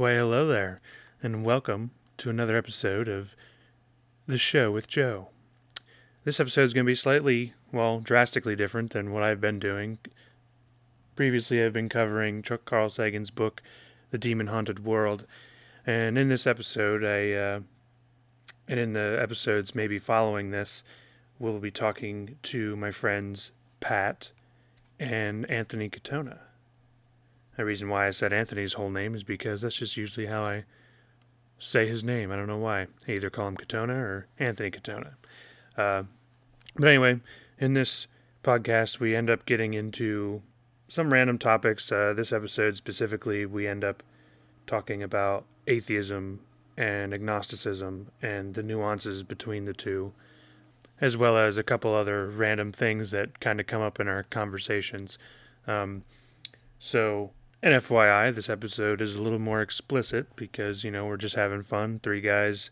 Why, hello there, and welcome to another episode of The Show with Joe. This episode is going to be slightly, well, drastically different than what I've been doing. Previously, I've been covering Chuck Carl Sagan's book, The Demon Haunted World, and in this episode, I, uh, and in the episodes maybe following this, we'll be talking to my friends Pat and Anthony Katona. The reason why I said Anthony's whole name is because that's just usually how I say his name. I don't know why. I either call him Katona or Anthony Katona. Uh, but anyway, in this podcast, we end up getting into some random topics. Uh, this episode specifically, we end up talking about atheism and agnosticism and the nuances between the two, as well as a couple other random things that kind of come up in our conversations. Um, so, and FYI, this episode is a little more explicit because, you know, we're just having fun, three guys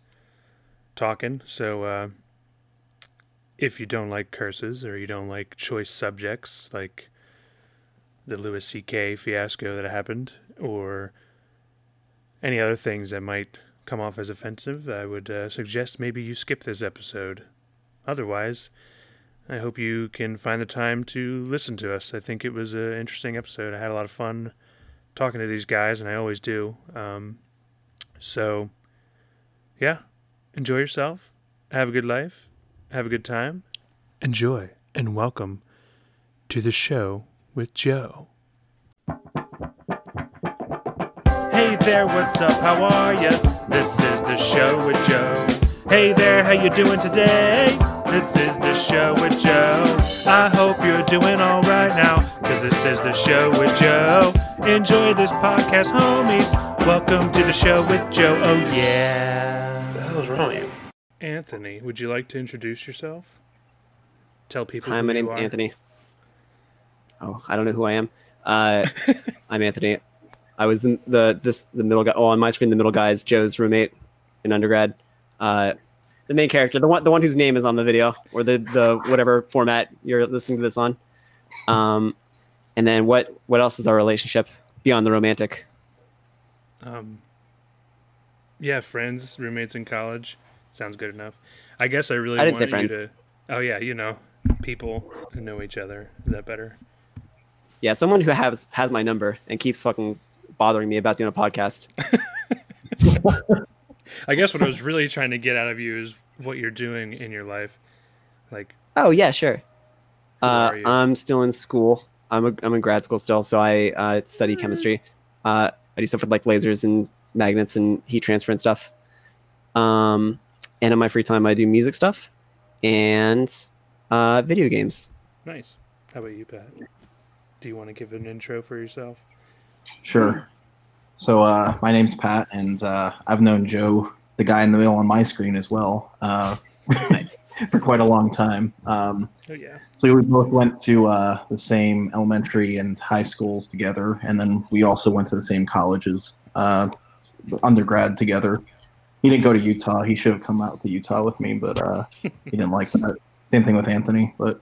talking. So, uh, if you don't like curses or you don't like choice subjects like the Louis C.K. fiasco that happened or any other things that might come off as offensive, I would uh, suggest maybe you skip this episode. Otherwise, I hope you can find the time to listen to us. I think it was an interesting episode. I had a lot of fun talking to these guys, and I always do. Um, so, yeah, enjoy yourself. Have a good life. Have a good time. Enjoy and welcome to the show with Joe. Hey there, what's up? How are you? This is the show with Joe. Hey there, how you doing today? This is the show with Joe. I hope you're doing all right now, cause this is the show with Joe. Enjoy this podcast, homies. Welcome to the show with Joe. Oh yeah. What the hell's wrong with you? Anthony, would you like to introduce yourself? Tell people. Hi, who my you name's are. Anthony. Oh, I don't know who I am. Uh, I'm Anthony. I was the, the this the middle guy. Oh, on my screen, the middle guy is Joe's roommate in undergrad. Uh, the main character, the one the one whose name is on the video or the the whatever format you're listening to this on. Um, and then what what else is our relationship beyond the romantic? Um, yeah, friends, roommates in college. Sounds good enough. I guess I really I didn't say you friends. to. Oh yeah, you know, people who know each other. Is that better? Yeah, someone who has has my number and keeps fucking bothering me about doing a podcast. I guess what I was really trying to get out of you is what you're doing in your life. Like, Oh yeah, sure. Uh. I'm still in school. I'm a, I'm in grad school still, so I uh, study Hmm. chemistry. Uh, I do stuff with like lasers and magnets and heat transfer and stuff. Um, and in my free time, I do music stuff and uh, video games. nice. How about you, Pat? Do you want to give an intro for yourself? Sure. So uh, my name's Pat, and uh, I've known Joe, the guy in the middle on my screen as well, uh, Nice. for quite a long time. Um, Oh yeah. so we both went to uh, the same elementary and high schools together, and then we also went to the same colleges, uh, undergrad together. He didn't go to Utah. He should have come out to Utah with me, but uh, he didn't like that. Same thing with Anthony, but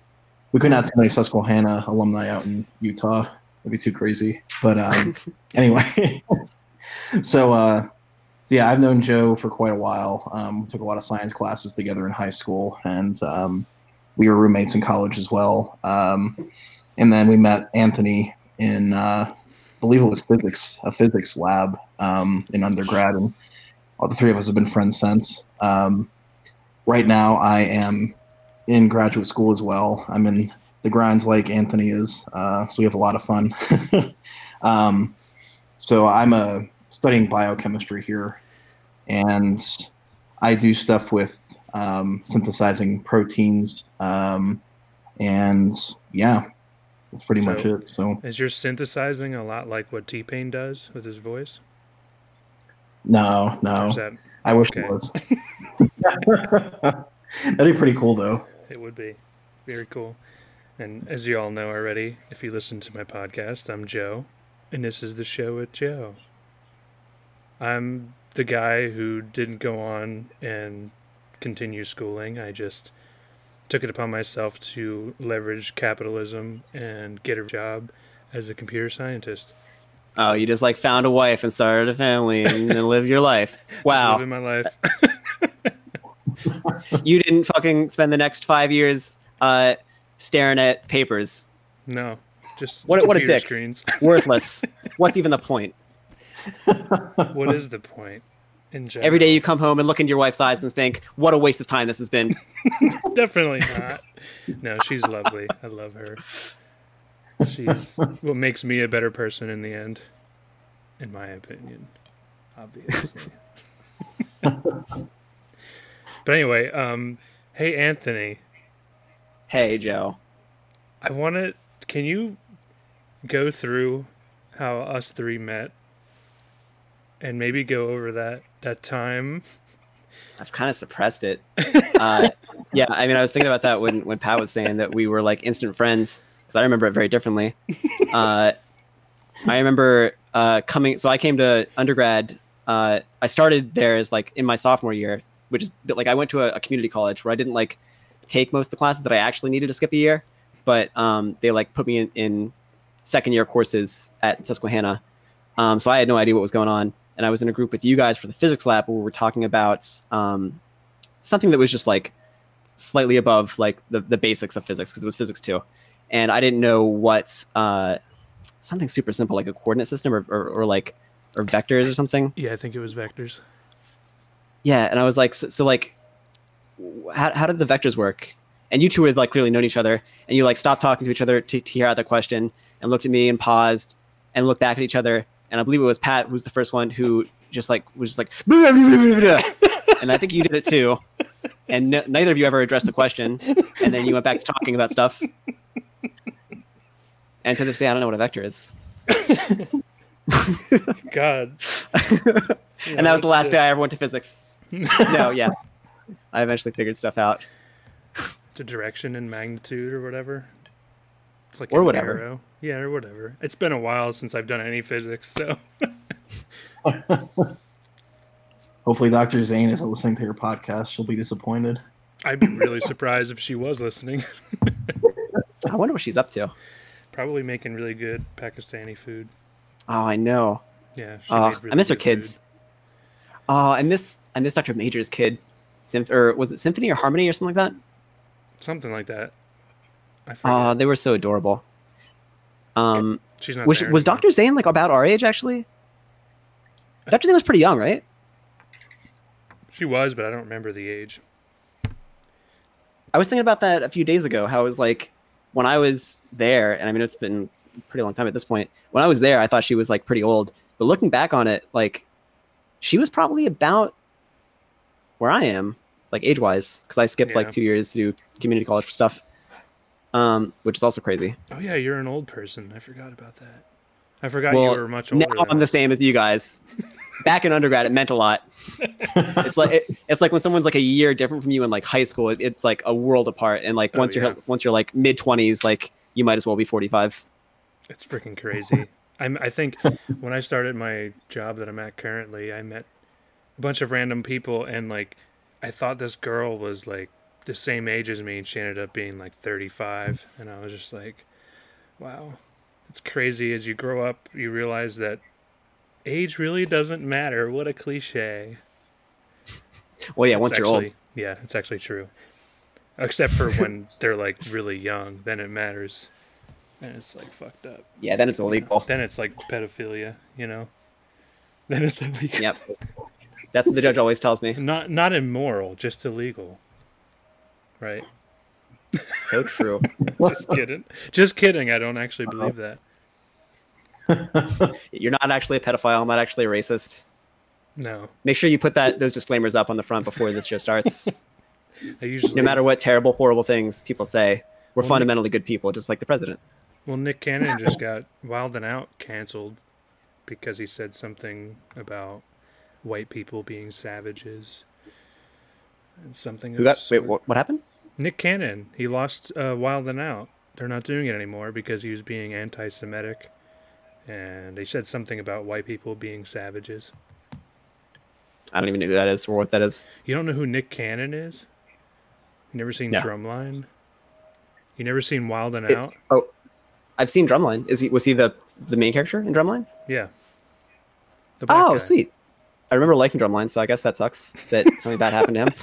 we couldn't have too many Susquehanna alumni out in Utah. That'd be too crazy. But um, anyway, so uh, yeah, I've known Joe for quite a while. Um, we took a lot of science classes together in high school, and um, we were roommates in college as well. Um, and then we met Anthony in, uh, I believe it was physics, a physics lab um, in undergrad, and all the three of us have been friends since. Um, right now, I am in graduate school as well. I'm in the grinds like Anthony is, uh, so we have a lot of fun. um, so I'm a, studying biochemistry here, and I do stuff with um, synthesizing proteins, um, and yeah, that's pretty much it. So Is your synthesizing a lot like what T Pain does with his voice? no, no, that I wish okay. it was. That'd be pretty cool though. It would be very cool. And as you all know already, if you listen to my podcast, I'm Joe, and this is the show with Joe. I'm the guy who didn't go on and continue schooling. I just took it upon myself to leverage capitalism and get a job as a computer scientist. Oh, you just like found a wife and started a family and then live your life. Wow. living my life. you didn't fucking spend the next five years uh, staring at papers. No, just What a- what a dick. screens. Worthless. What's even the point? what is the point? In general, Every day you come home and look into your wife's eyes and think, what a waste of time this has been. definitely not. No, she's lovely. I love her. She's what makes me a better person in the end, in my opinion. Obviously. but anyway, um, hey Anthony, hey, Joe. I want to. Can you go through how us three met, and maybe go over that that time? I've kind of suppressed it. Uh, yeah, I mean, I was thinking about that when, when Pat was saying that we were like instant friends because I remember it very differently. Uh, I remember uh, coming, so I came to undergrad. Uh, I started there as like in my sophomore year, which is like I went to a, a community college where I didn't like take most of the classes that I actually needed to skip a year, but um, they like put me in, in second year courses at Susquehanna. Um, so I had no idea what was going on. And I was in a group with you guys for the physics lab where we were talking about um, something that was just like slightly above like the, the basics of physics because it was physics too. And I didn't know what uh, something super simple like a coordinate system or, or, or like or vectors or something. Yeah, I think it was vectors. Yeah, and I was like, so, so like, how, how did the vectors work? And you two had like clearly known each other, and you like stopped talking to each other to, to hear out the question, and looked at me and paused, and looked back at each other, and I believe it was Pat who was the first one who just like was just like, and I think you did it too, and neither of you ever addressed the question, and then you went back to talking about stuff, and to this day I don't know what a vector is, God. and that was the last day I ever went to physics. no, yeah, I eventually figured stuff out. The direction and magnitude or whatever. It's like Or an whatever. arrow. Yeah, or whatever. It's been a while since I've done any physics, so Hopefully, Dr. Zane isn't listening to your podcast. She'll be disappointed. I'd be really surprised if she was listening. I wonder what she's up to. Probably making really good Pakistani food. Oh, I know. Yeah, she made really I miss her good kids. Oh, I miss I miss Dr. Major's kid. Symph- or was it Symphony or Harmony or something like that? Something like that. I forget. Oh, they were so adorable. Um, She's not was was. Dr. Zane like about our age actually? Dr. Zane was pretty young, right? She was, but I don't remember the age. I was thinking about that a few days ago. How it was like when I was there, and I mean it's been a pretty long time at this point. When I was there, I thought she was like pretty old, but looking back on it, like she was probably about where I am, like age wise, because I skipped like two years to do community college for stuff, um, which is also crazy. Oh yeah, you're an old person. I forgot about that. I forgot Well, you were much older. Now I'm the same as you guys. Back in undergrad, it meant a lot. it's like it, it's like when someone's like a year different from you in like high school, it, it's like a world apart. And like Oh, once yeah. you're once you're like mid twenties, like you might as well be 45. It's freaking crazy. I'm, I think when I started my job that I'm at currently, I met a bunch of random people, and like, I thought this girl was like the same age as me, and she ended up being like 35, and I was just like, wow, it's crazy. As you grow up, you realize that age really doesn't matter. What a cliche. Well, yeah, It's once you're old. Yeah, it's actually true. Except for when they're like really young, then it matters. And it's like fucked up. Yeah, then it's illegal. Then it's like pedophilia, you know. Then it's illegal. Yep. That's what the judge always tells me. Not not immoral, just illegal. Right? So true. Just kidding. Just kidding. I don't actually believe that. You're not actually a pedophile. I'm not actually a racist. No. Make sure you put that those disclaimers up on the front before this show starts. I usually no matter what terrible, horrible things people say, we're Well, fundamentally good people, just like the president. Well, Nick Cannon just got Wild and Out canceled because he said something about white people being savages. And something Who got? Wait, what, what happened? Nick Cannon, he lost uh, Wild and Out. They're not doing it anymore because he was being anti-Semitic, and he said something about white people being savages. I don't even know who that is or what that is. You don't know who Nick Cannon is? You never seen No. Drumline? You never seen Wild and It- Out? Oh, I've seen Drumline. Is he? Was he the the main character in Drumline? Yeah. The Oh, guy. sweet. I remember liking Drumline, so I guess that sucks that something bad happened to him.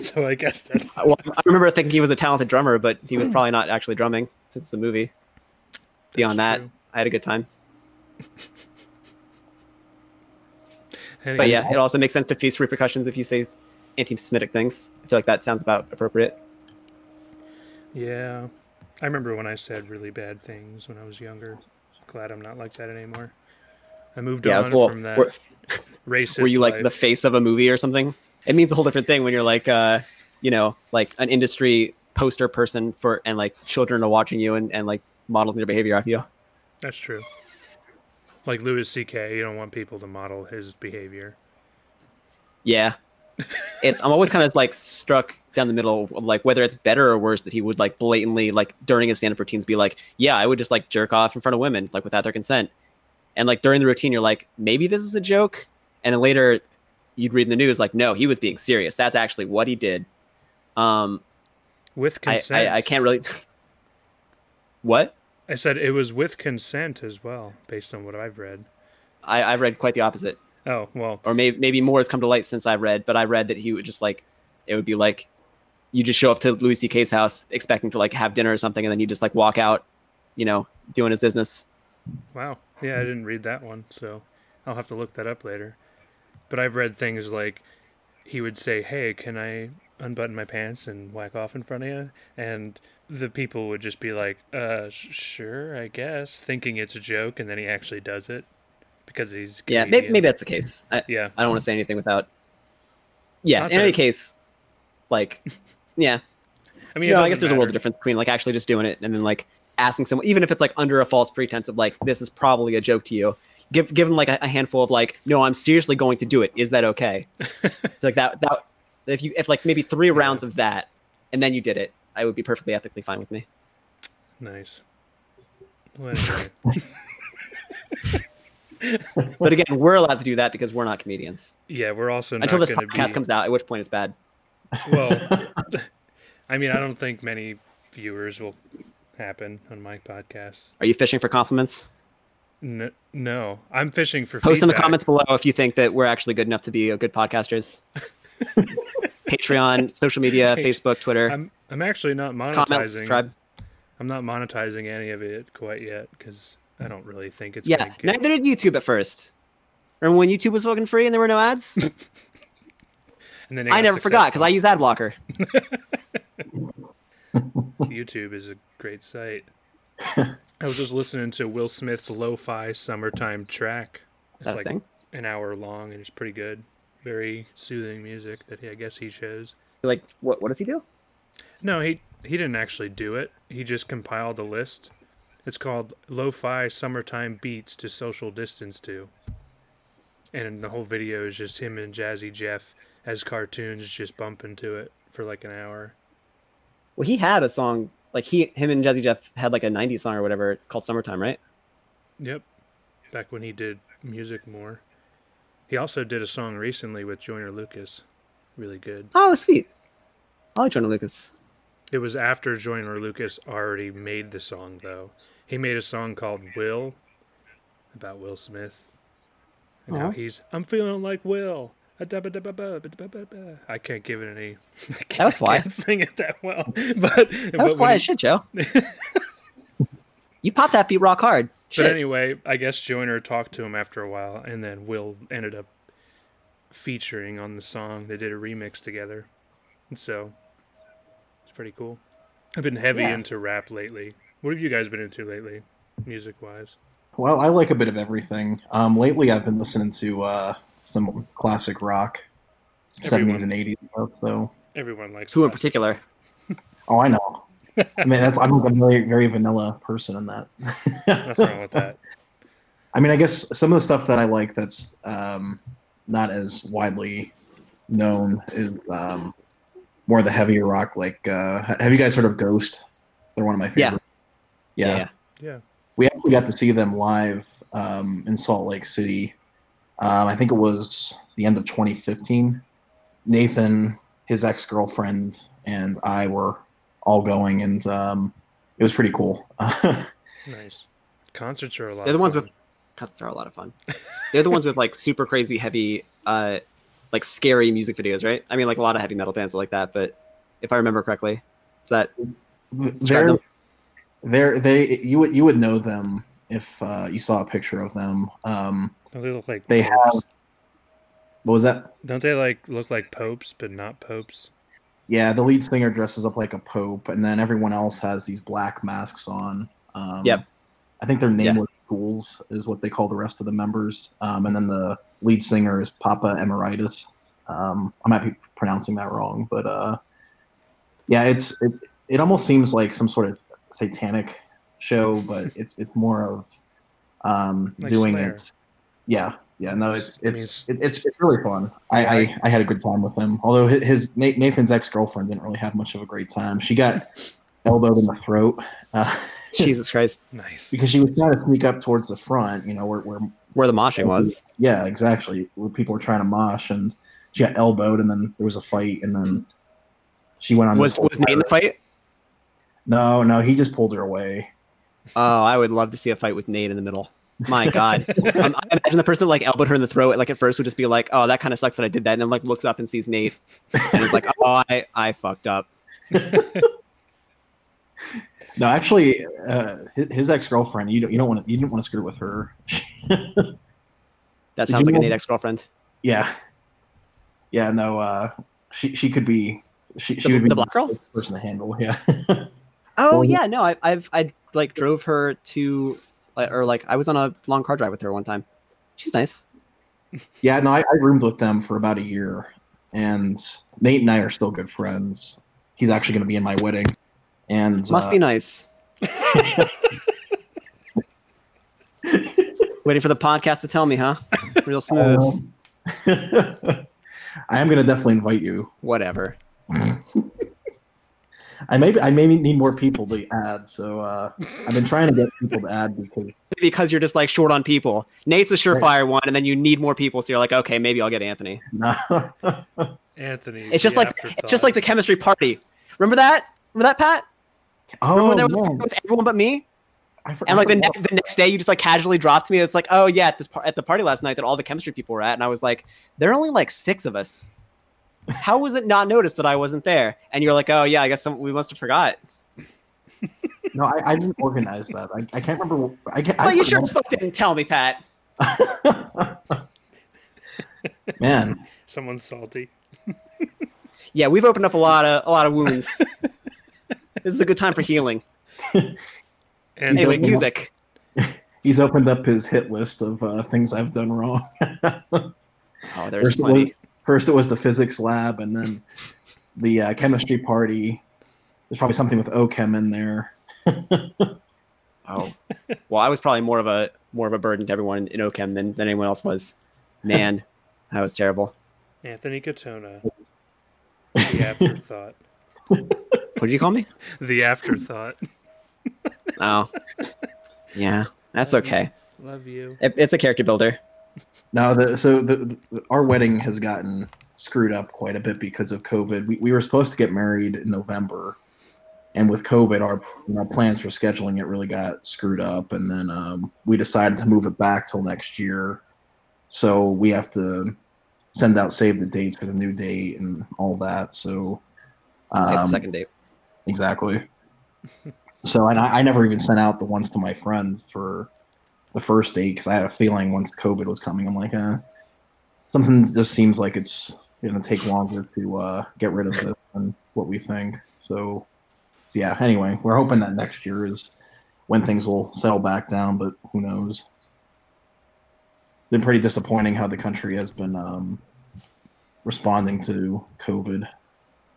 so I guess that's Well, I remember thinking he was a talented drummer, but he was probably not actually drumming since the movie. Beyond that, true. I had a good time. But yeah, it also makes sense to face repercussions if you say anti-Semitic things. I feel like that sounds about appropriate. Yeah. I remember when I said really bad things when I was younger. Glad I'm not like that anymore. I moved Yeah, on from that Were, racist. were you like life. the face of a movie or something? It means a whole different thing when you're like, uh, you know, like an industry poster person for, and like children are watching you and, and like modeling their behavior off you. That's true. Like Louis C.K., you don't want people to model his behavior. Yeah. It's I'm always kind of like struck down the middle of like whether it's better or worse that he would like blatantly like during his stand-up routines be like, yeah, I would just like jerk off in front of women like without their consent. And like during the routine you're like, maybe this is a joke. And then later you'd read in the news like, no, he was being serious. That's actually what he did. Um With consent. I I can't really What? I said it was with consent as well, based on what I've read. I, I've read quite the opposite. Oh, well, or maybe maybe more has come to light since I read, but I read that he would just like it would be like you just show up to Louis C.K.'s house expecting to like have dinner or something, and then you just like walk out, you know, doing his business. wow. Yeah, I didn't read that one, so I'll have to look that up later. But I've read things like he would say, Hey, can I unbutton my pants and whack off in front of you? And the people would just be like, Uh, sure, I guess, thinking it's a joke, and then he actually does it because he's. Yeah, maybe, maybe that's the case. I, Yeah. I don't want to say anything without. Yeah, Not in any case, like, yeah, I mean, know, I guess there's a world of difference between like actually just doing it and then like asking someone, even if it's like under a false pretense of like this is probably a joke to you. Give give them like a, a handful of like, no, I'm seriously going to do it. Is that okay? like that that if you if like maybe three rounds of that and then you did it, I would be perfectly ethically fine with me. Nice. Well, anyway. But again, we're allowed to do that because we're not comedians yeah, we're also not until this podcast be... comes out, at which point it's bad. Well, I mean, I don't think many viewers will happen on my podcast. Are you fishing for compliments? N- no, I'm fishing for Post in the comments below if you think that we're actually good enough to be a good podcasters. Patreon, social media, Page- Facebook, Twitter. I'm I'm actually not comment, monetizing. subscribe. I'm not monetizing any of it quite yet because I don't really think it's Yeah, get- neither did YouTube at first. Remember when YouTube was fucking free and there were no ads? And then I never forgot because I use ad blocker. YouTube is a great site. I was just listening to Will Smith's lo-fi summertime track. It's like thing? an hour long and it's pretty good. Very soothing music that he, I guess he shows. Like, what? What does he do? No, he he didn't actually do it. He just compiled a list. It's called Lo-Fi Summertime Beats to Social Distance To. And the whole video is just him and Jazzy Jeff as cartoons just bumping to it for like an hour. Well, he had a song like he, him, and Jazzy Jeff had like a '90s song or whatever called "Summertime," right? Yep. Back when he did music more. He also did a song recently with Joyner Lucas. Really good. Oh, sweet. I like Joyner Lucas. It was after Joyner Lucas already made the song, though. He made a song called Will about Will Smith. And how Aw. Oh. he's, I'm feeling like Will. A-da-ba-da-ba-ba, I can't give it any. That was fly. I can't sing it that well. But That was fly as shit, Joe. you popped that beat rock hard. But anyway, I guess Joyner talked to him after a while, and then Will ended up featuring on the song. They did a remix together. And so, it's pretty cool. I've been heavy Yeah. into rap lately. What have you guys been into lately, music wise? Well, I like a bit of everything. Um, lately, I've been listening to uh, some classic rock, seventies and eighties stuff. So, Everyone likes Who in particular? oh, I know. I mean, that's I'm a very very vanilla person in that. Nothing wrong with that. I mean, I guess some of the stuff that I like that's um, not as widely known is um, more the heavier rock. Like, uh, have you guys heard of Ghost? They're one of my Yeah. favorite. Yeah, yeah. Yeah. we actually got to see them live um, in Salt Lake City. Um, I think it was the end of 2015. Nathan, his ex girlfriend, and I were all going, and um, it was pretty cool. Nice. Concerts are a lot. They're the of ones fun. with cuts are a lot of fun. They're the ones with like super crazy heavy, uh, like scary music videos, right? I mean, like a lot of heavy metal bands are like that, but if I remember correctly, is that Describe They're, they're they you would you would know them if uh, you saw a picture of them. Um, Oh, they look like they popes. have what was that? Don't they like look like popes but not popes? Yeah, the lead singer dresses up like a pope, and then everyone else has these black masks on. Um, Yep. I think they're nameless fools is what they call the rest of the members. Um, and then the lead singer is Papa Emeritus. Um, I might be pronouncing that wrong, but uh, yeah, it's it, it almost seems like some sort of satanic show, but it's it's more of um, Like doing Slayer. it. Yeah, yeah, no, it's I it's it's it's really fun. I, I I had a good time with him. Although his, his Nathan's ex girlfriend didn't really have much of a great time. She got elbowed in the throat uh, Jesus Christ, Nice. because she was trying to sneak up towards the front. You know where where where the moshing was? yeah exactly where people were trying to mosh and she got elbowed and then there was a fight and then she went on. Was this was Nate in the fight? No, no, he just pulled her away. Oh, I would love to see a fight with Nate in the middle. My God, um, I imagine the person that like elbowed her in the throat, like at first would just be like, "Oh, that kind of sucks that I did that," and then like looks up and sees Nate, and is like, "Oh, I I fucked up." No, actually, uh, his, his ex girlfriend. You don't you don't want to you didn't want to screw with her. That sounds like a Nate ex girlfriend. Yeah, yeah. No, uh, she she could be she she The, would be the black girl. the person to handle. Yeah. Oh yeah, no, I, I've I like drove her to, or like I was on a long car drive with her one time. She's nice. Yeah, no, I, I roomed with them for about a year, and Nate and I are still good friends. He's actually going to be in my wedding, and Must uh, be nice. Waiting for the podcast to tell me, huh? Real smooth. um, I am going to definitely invite you. Whatever. I maybe I maybe need more people to add, so uh, I've been trying to get people to add because Because you're just like short on people. Nate's a surefire one, and then you need more people, so you're like, okay, maybe I'll get Anthony. no. Anthony. It's just like it's just like the chemistry party. Remember that? Remember that, Pat? Remember oh when there was man, with everyone but me? I for- And like the, forgot. ne- the next day, you just like casually dropped me. It's like, oh yeah, at this par- at the party last night that all the chemistry people were at, and I was like, there are only like six of us. How was it not noticed that I wasn't there? And you're like, oh yeah, I guess some, we must have forgot. no, I, I didn't organize that. I, I can't remember. I can't. Well, I you sure as fuck didn't tell me, Pat. man. someone's salty. Yeah, we've opened up a lot of a lot of wounds. this is a good time for healing. And Anyway, opened up- music. He's opened up his hit list of uh, things I've done wrong. Oh, there's First it, was, plenty. First it was the physics lab, and then the uh, chemistry party. There's probably something with OChem in there. Oh, well, I was probably more of a more of a burden to everyone in Ochem than, than anyone else was. Man, that was terrible. Anthony Katona. The afterthought. What did you call me? The afterthought. Oh, yeah, that's okay. Love you. It, it's a character builder. Now, the so the, the our wedding has gotten screwed up quite a bit because of COVID. We, we were supposed to get married in November, and with COVID, our you know, plans for scheduling it really got screwed up. And then um, we decided to move it back till next year. So we have to send out save the dates for the new date and all that. So the um, second date. Exactly. so, and I, I never even sent out the ones to my friends for the first date because I had a feeling once COVID was coming, I'm like, eh, something just seems like it's going to take longer to uh, get rid of this than what we think. So, so, yeah, anyway, we're hoping that next year is when things will settle back down, but who knows? Been pretty disappointing how the country has been um, responding to COVID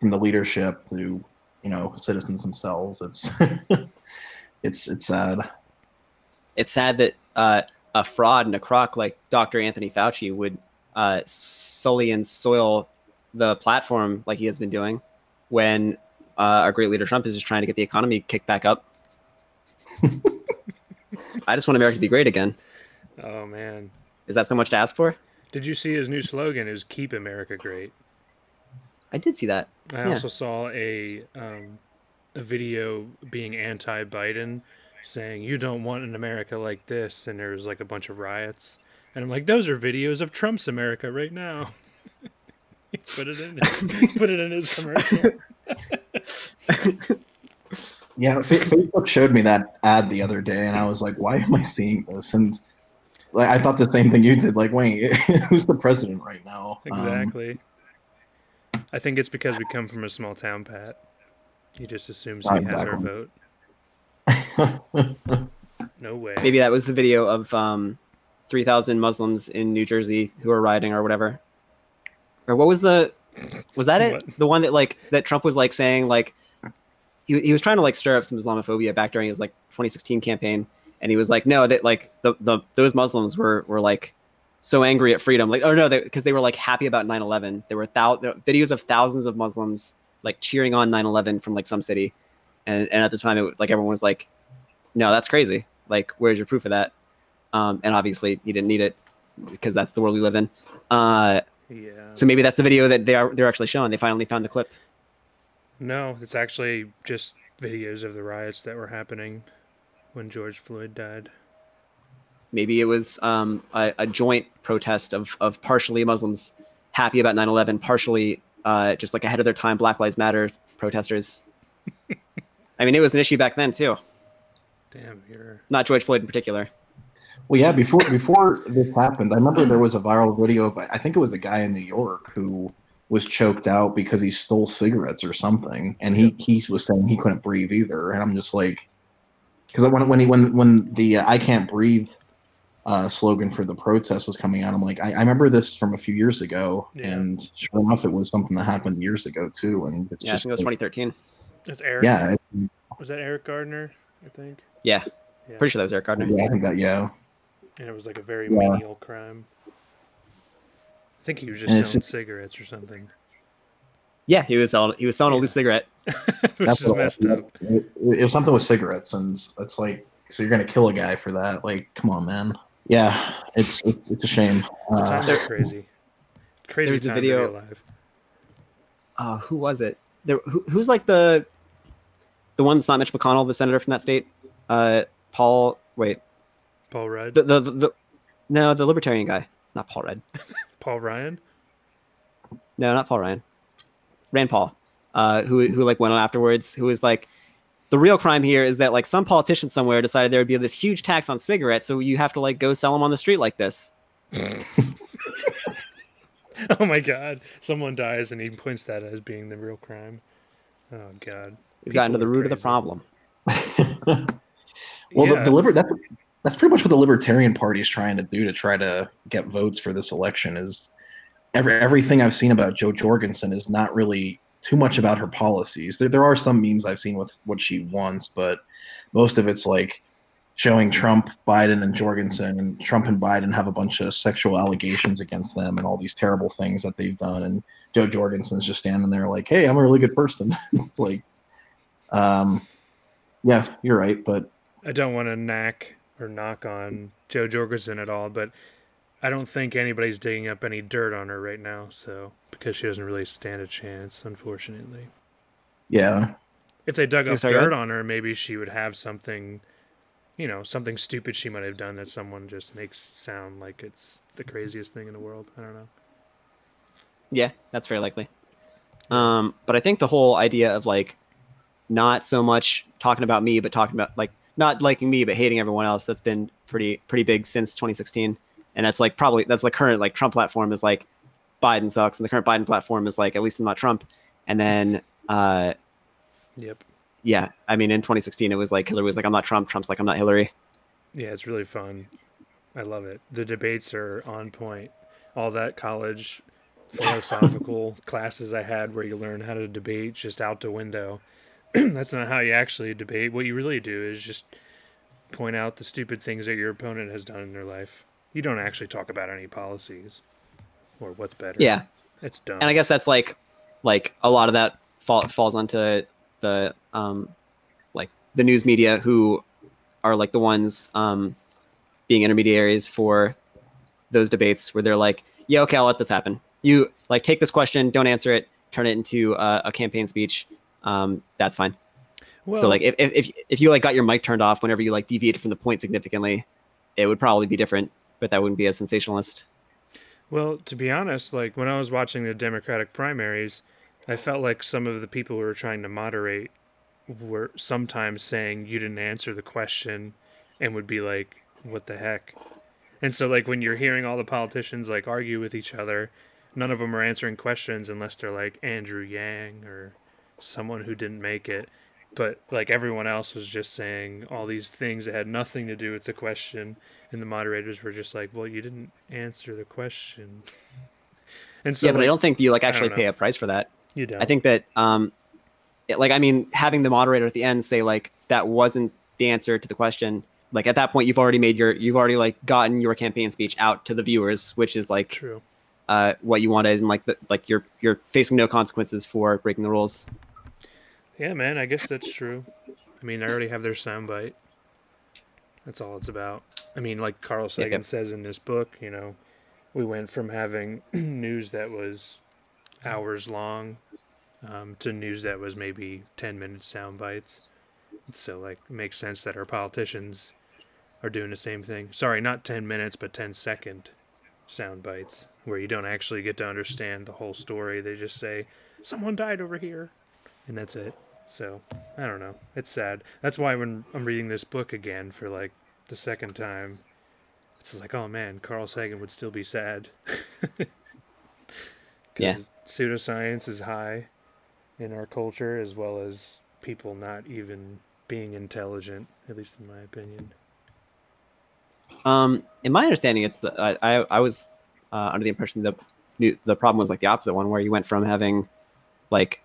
from the leadership to you know citizens themselves it's it's it's sad It's sad that uh, a fraud and a crock like Dr. Anthony Fauci would uh, sully and soil the platform like he has been doing when uh, our great leader Trump is just trying to get the economy kicked back up. I just want America to be great again. Oh man. Is that so much to ask for? Did you see his new slogan is keep America great? I did see that. I Yeah. also saw a um, a video being anti-Biden saying, "You don't want an America like this," and there was like a bunch of riots, and I'm like, "Those are videos of Trump's America right now." Put it in. put it in his commercial. Yeah, Fa- Facebook showed me that ad the other day, and I was like, "Why am I seeing this?" And like, I thought the same thing you did. Like, wait, who's the president right now? Um, Exactly. I think it's because we come from a small town, Pat. He just assumes he has our vote. No way. Maybe that was the video of um, 3,000 Muslims in New Jersey who were rioting or whatever. Or what was the? Was that it? What? The one that like that Trump was like saying like he, he was trying to like stir up some Islamophobia back during his like 2016 campaign, and he was like, no, that like the, the those Muslims were were like so angry at freedom, like oh no, because they were like happy about 9/11. There were thou- there were videos of thousands of Muslims like cheering on 9/11 from like some city, and and at the time it like everyone was like, no, that's crazy. Like where's your proof of that? Um, and obviously he didn't need it because that's the world we live in. Uh, Yeah. so maybe that's the video that they are they're actually showing. They finally found the clip. No, it's actually just videos of the riots that were happening when George Floyd died. Maybe it was um, a, a joint protest of, of partially Muslims happy about 9 11, partially uh, just like ahead of their time Black Lives Matter protesters. I mean, it was an issue back then too, Damn, you're not George Floyd in particular. Well, yeah. Before before this happened, I remember there was a viral video of I think it was a guy in New York who was choked out because he stole cigarettes or something, and he he was saying he couldn't breathe either. And I'm just like, because when when he when when the uh, I can't breathe uh, slogan for the protest was coming out, I'm like, I, I remember this from a few years ago, Yeah. and sure enough, it was something that happened years ago too. And it's Yeah, I just think it was like, 2013. It's Eric. yeah, it's, Was that Eric Gardner? I think. Yeah, Yeah. pretty sure that was Eric Gardner. yeah, I think that yeah. And it was like a very Yeah. menial crime. I think he was just And it's selling cigarettes or something, Yeah, he was selling, he was selling a loose cigarette. which is what it messed was. up. It, it was something with cigarettes, and it's like, so you're gonna kill a guy for that? Like, come on, man. Yeah, it's it's, it's a shame. The Uh, times are crazy. Crazy there's the to be video- alive. Uh, who was it? There, who, who's like the the one that's not Mitch McConnell, the senator from that state? Uh, Paul. Wait, Paul Rudd, the the, the, the no, the libertarian guy, not Paul Rudd. Paul Ryan. No, not Paul Ryan. Rand Paul, uh, who who like went on afterwards, who was like, the real crime here is that like some politician somewhere decided there would be this huge tax on cigarettes, so you have to like go sell them on the street like this. Oh my God! Someone dies and he points that as being the real crime. Oh God! We've gotten to the are root of the problem. well, Yeah. the, the liber- that's, that's pretty much what the Libertarian Party is trying to do to try to get votes for this election. Is every everything I've seen about Jo Jorgensen is not really too much about her policies. There there are some memes I've seen with what she wants, but most of it's like showing Trump, Biden, and Jorgensen, and Trump and Biden have a bunch of sexual allegations against them and all these terrible things that they've done, and Jo Jorgensen's just standing there like, "Hey, I'm a really good person." it's like, um, yeah, you're right, but I don't want to knack or knock on Jo Jorgensen at all, but I don't think anybody's digging up any dirt on her right now. So because she doesn't really stand a chance, unfortunately. yeah, If they dug up sorry, dirt on her, maybe she would have something, you know, something stupid she might have done that someone just makes sound like it's the craziest thing in the world. I don't know. Yeah, that's very likely. Um, but I think the whole idea of like not so much talking about me, but talking about like not liking me, but hating everyone else, that's been pretty pretty big since 2016. And that's like probably that's the current like Trump platform is like Biden sucks, and the current Biden platform is like at least I'm not Trump. And then uh, Yep. Yeah, I mean in 2016 it was like Hillary was like I'm not Trump, Trump's like I'm not Hillary. Yeah, it's really fun. I love it. The debates are on point. All that college philosophical classes I had where you learn how to debate just out the window. That's not how you actually debate. What you really do is just point out the stupid things that your opponent has done in their life. You don't actually talk about any policies or what's better. Yeah, It's dumb. and I guess that's like like a lot of that fall, falls onto the um like the news media who are like the ones um being intermediaries for those debates where they're like yeah okay i'll let this happen you like take this question don't answer it turn it into uh, a campaign speech um that's fine Well, so like if, if if if you like got your mic turned off whenever you like deviated from the point significantly, it would probably be different, but that wouldn't be a sensationalist. Well, to be honest, like when I was watching the Democratic primaries, I felt like some of the people who were trying to moderate were sometimes saying you didn't answer the question and would be like, what the heck? And so, like, when you're hearing all the politicians like argue with each other, none of them are answering questions unless they're like Andrew Yang or someone who didn't make it. But like everyone else was just saying all these things that had nothing to do with the question and the moderators were just like, "Well, you didn't answer the question." And so, yeah, but I don't think you like actually pay a price for that. You don't. I think that um, it, like I mean, having the moderator at the end say like that wasn't the answer to the question. Like at that point, you've already made your you've already like gotten your campaign speech out to the viewers, which is like true. uh, what you wanted, and like the, like you're you're facing no consequences for breaking the rules. Yeah, man. I guess that's true. I mean, I already have their soundbite. That's all it's about. I mean, like Carl Sagan says in this book, you know, we went from having news that was hours long um, to news that was maybe 10 minute sound bites. So, like, makes sense that our politicians are doing the same thing. Sorry, not 10 minutes, but 10 second sound bites where you don't actually get to understand the whole story. They just say, someone died over here. And that's it. So, I don't know. It's sad. That's why when I'm reading this book again for like the second time, it's like, oh man, Carl Sagan would still be sad. Yeah. Pseudoscience is high in our culture as well as people not even being intelligent, at least in my opinion. Um, in my understanding, it's the I I, I was uh, under the impression that new, the problem was like the opposite one, where you went from having like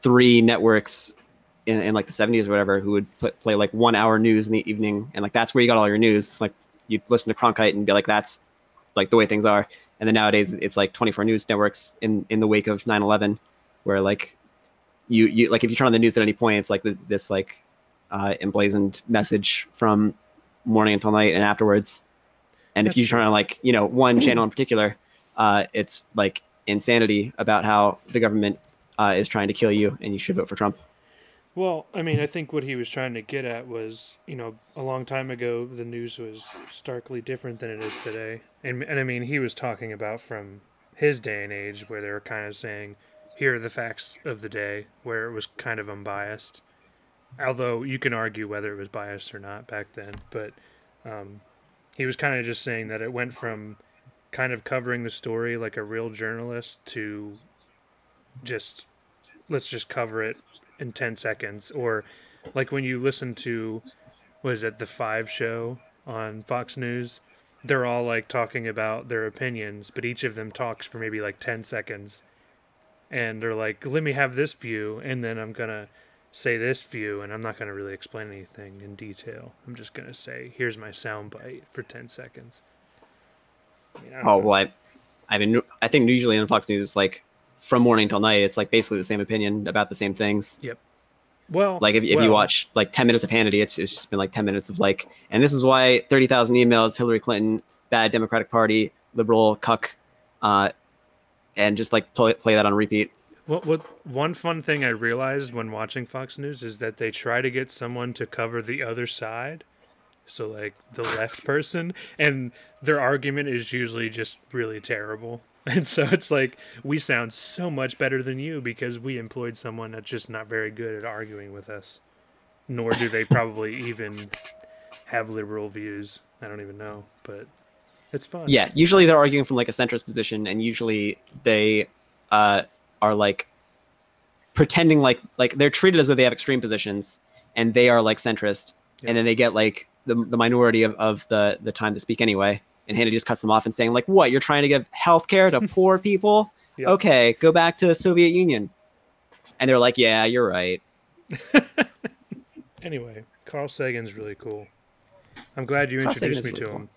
three networks in, in like the 70s or whatever who would put, play like one hour news in the evening, and like that's where you got all your news. Like you'd listen to Cronkite and be like, that's like the way things are. And then nowadays it's like 24 news networks in in the wake of 9/11, where like you you like if you turn on the news at any point, it's like the, this like uh, emblazoned message from morning until night and afterwards. And if you turn on like you know one channel in particular, uh, it's like insanity about how the government uh, is trying to kill you, and you should vote for Trump. Well, I mean, I think what he was trying to get at was, you know, a long time ago, the news was starkly different than it is today. And, and I mean, he was talking about from his day and age where they were kind of saying, here are the facts of the day, where it was kind of unbiased. Although you can argue whether it was biased or not back then. But um, he was kind of just saying that it went from kind of covering the story like a real journalist to just let's just cover it in 10 seconds or like when you listen to was it the 5 show on Fox News they're all like talking about their opinions but each of them talks for maybe like 10 seconds and they're like let me have this view and then I'm to say this view and I'm not to really explain anything in detail I'm just to say here's my sound bite for 10 seconds I mean, I Oh know. well, I, I mean, I think usually on Fox News it's like from morning till night. It's like basically the same opinion about the same things. Yep. Well Like if, if well, you watch like 10 minutes of Hannity, it's, it's just been like 10 minutes of like, and this is why 30,000 emails, Hillary Clinton, bad Democratic Party, liberal cuck, uh, and just like play, play that on repeat. What what one fun thing I realized when watching Fox News is that they try to get someone to cover the other side. So like the left person and their argument is usually just really terrible. And so it's like we sound so much better than you because we employed someone that's just not very good at arguing with us. Nor do they probably even have liberal views. I don't even know, but it's fun. Yeah, usually they're arguing from like a centrist position, and usually they uh, are like pretending like like they're treated as though they have extreme positions, and they are like centrist, Yeah. and then they get like the, the minority of, of the the time to speak anyway. And Hannity just cuts them off and saying like, "What? You're trying to give health care to poor people? Okay, go back to the Soviet Union." And they're like, "Yeah, you're right." Anyway, Carl Sagan's really cool. I'm glad you Carl introduced Sagan me is to really him.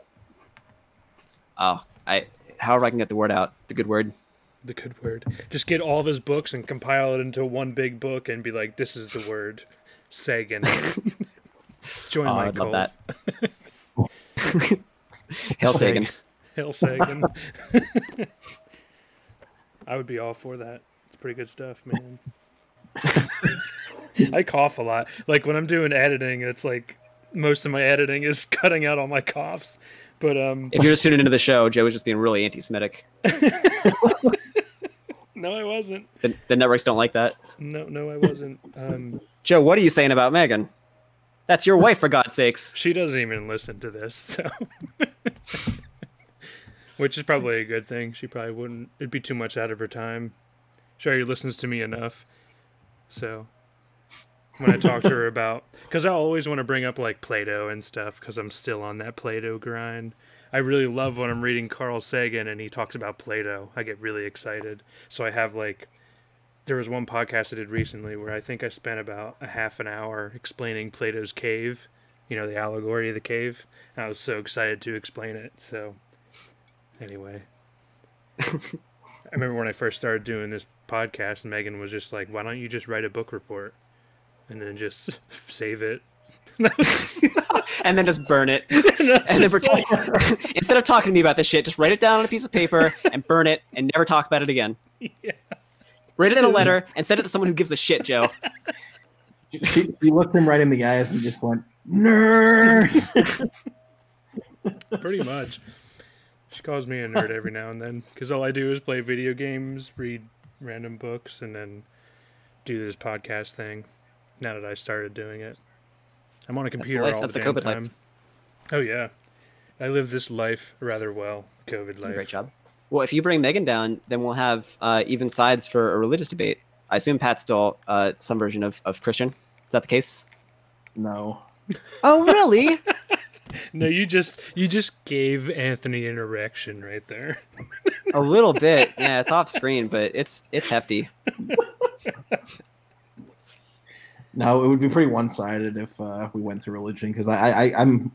Oh, I however I can get the word out, the good word. the good word. Just get all of his books and compile it into one big book and be like, this is the word. Sagan. Join Oh, my I'd cult. love that. Hail Sagan. Hail Sagan. I would be all for that. It's pretty good stuff, man. I cough a lot. Like when I'm doing editing, it's like most of my editing is cutting out all my coughs. But um, If you're just tuning into the show, Joe was just being really anti-Semitic. no, I wasn't. The, the networks don't like that. No, no, I wasn't. Um, Joe, what are you saying about Megan? That's your wife, for God's sakes. she doesn't even listen to this, so which is probably a good thing. She probably wouldn't. It'd be too much out of her time. She already listens to me enough, so when I talk to her about, because I always want to bring up like Plato and stuff, because I'm still on that Plato grind. I really love when I'm reading Carl Sagan and he talks about Plato. I get really excited. So I have like there was one podcast I did recently where I think I spent about a half an hour explaining Plato's cave, you know, the allegory of the cave. And I was so excited to explain it. So, anyway, I remember when I first started doing this podcast, and Megan was just like, "Why don't you just write a book report and then just save it?" And I was just- and then just burn it. and then pretend, like, instead of talking to me about this shit, just write it down on a piece of paper and burn it and never talk about it again. Yeah. Write it in a letter and send it to someone who gives a shit, Joe. She, she looked him right in the eyes and just went, nerd. Pretty much. She calls me a nerd every now and then because all I do is play video games, read random books, and then do this podcast thing. Now that I started doing it, I'm on a the computer life. all That's the the damn COVID life. time. Oh yeah, I live this life rather well. COVID life. Great job. Well, if you bring Megan down, then we'll have uh, even sides for a religious debate. I assume Pat's still uh, some version of, of Christian. Is that the case? No. Oh, really? No, you just you just gave Anthony an erection right there. a little bit. Yeah, it's off screen, but it's it's hefty. No, it would be pretty one-sided if uh, we went to religion because I, I, I'm,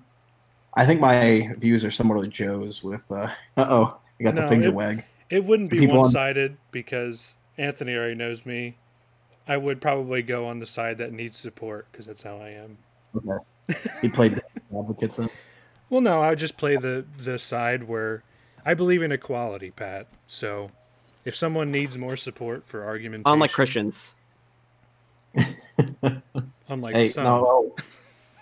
I think my views are somewhat like Joe's. With uh oh, I got No, the finger it- wag. It wouldn't be one sided because Anthony already knows me. I would probably go on the side that needs support because that's how I am. Okay. He played the advocate then. Well, no, I would just play the the side where I believe in equality, Pat. So if someone needs more support for argumentation, Unlike Christians. unlike Hey, some, no,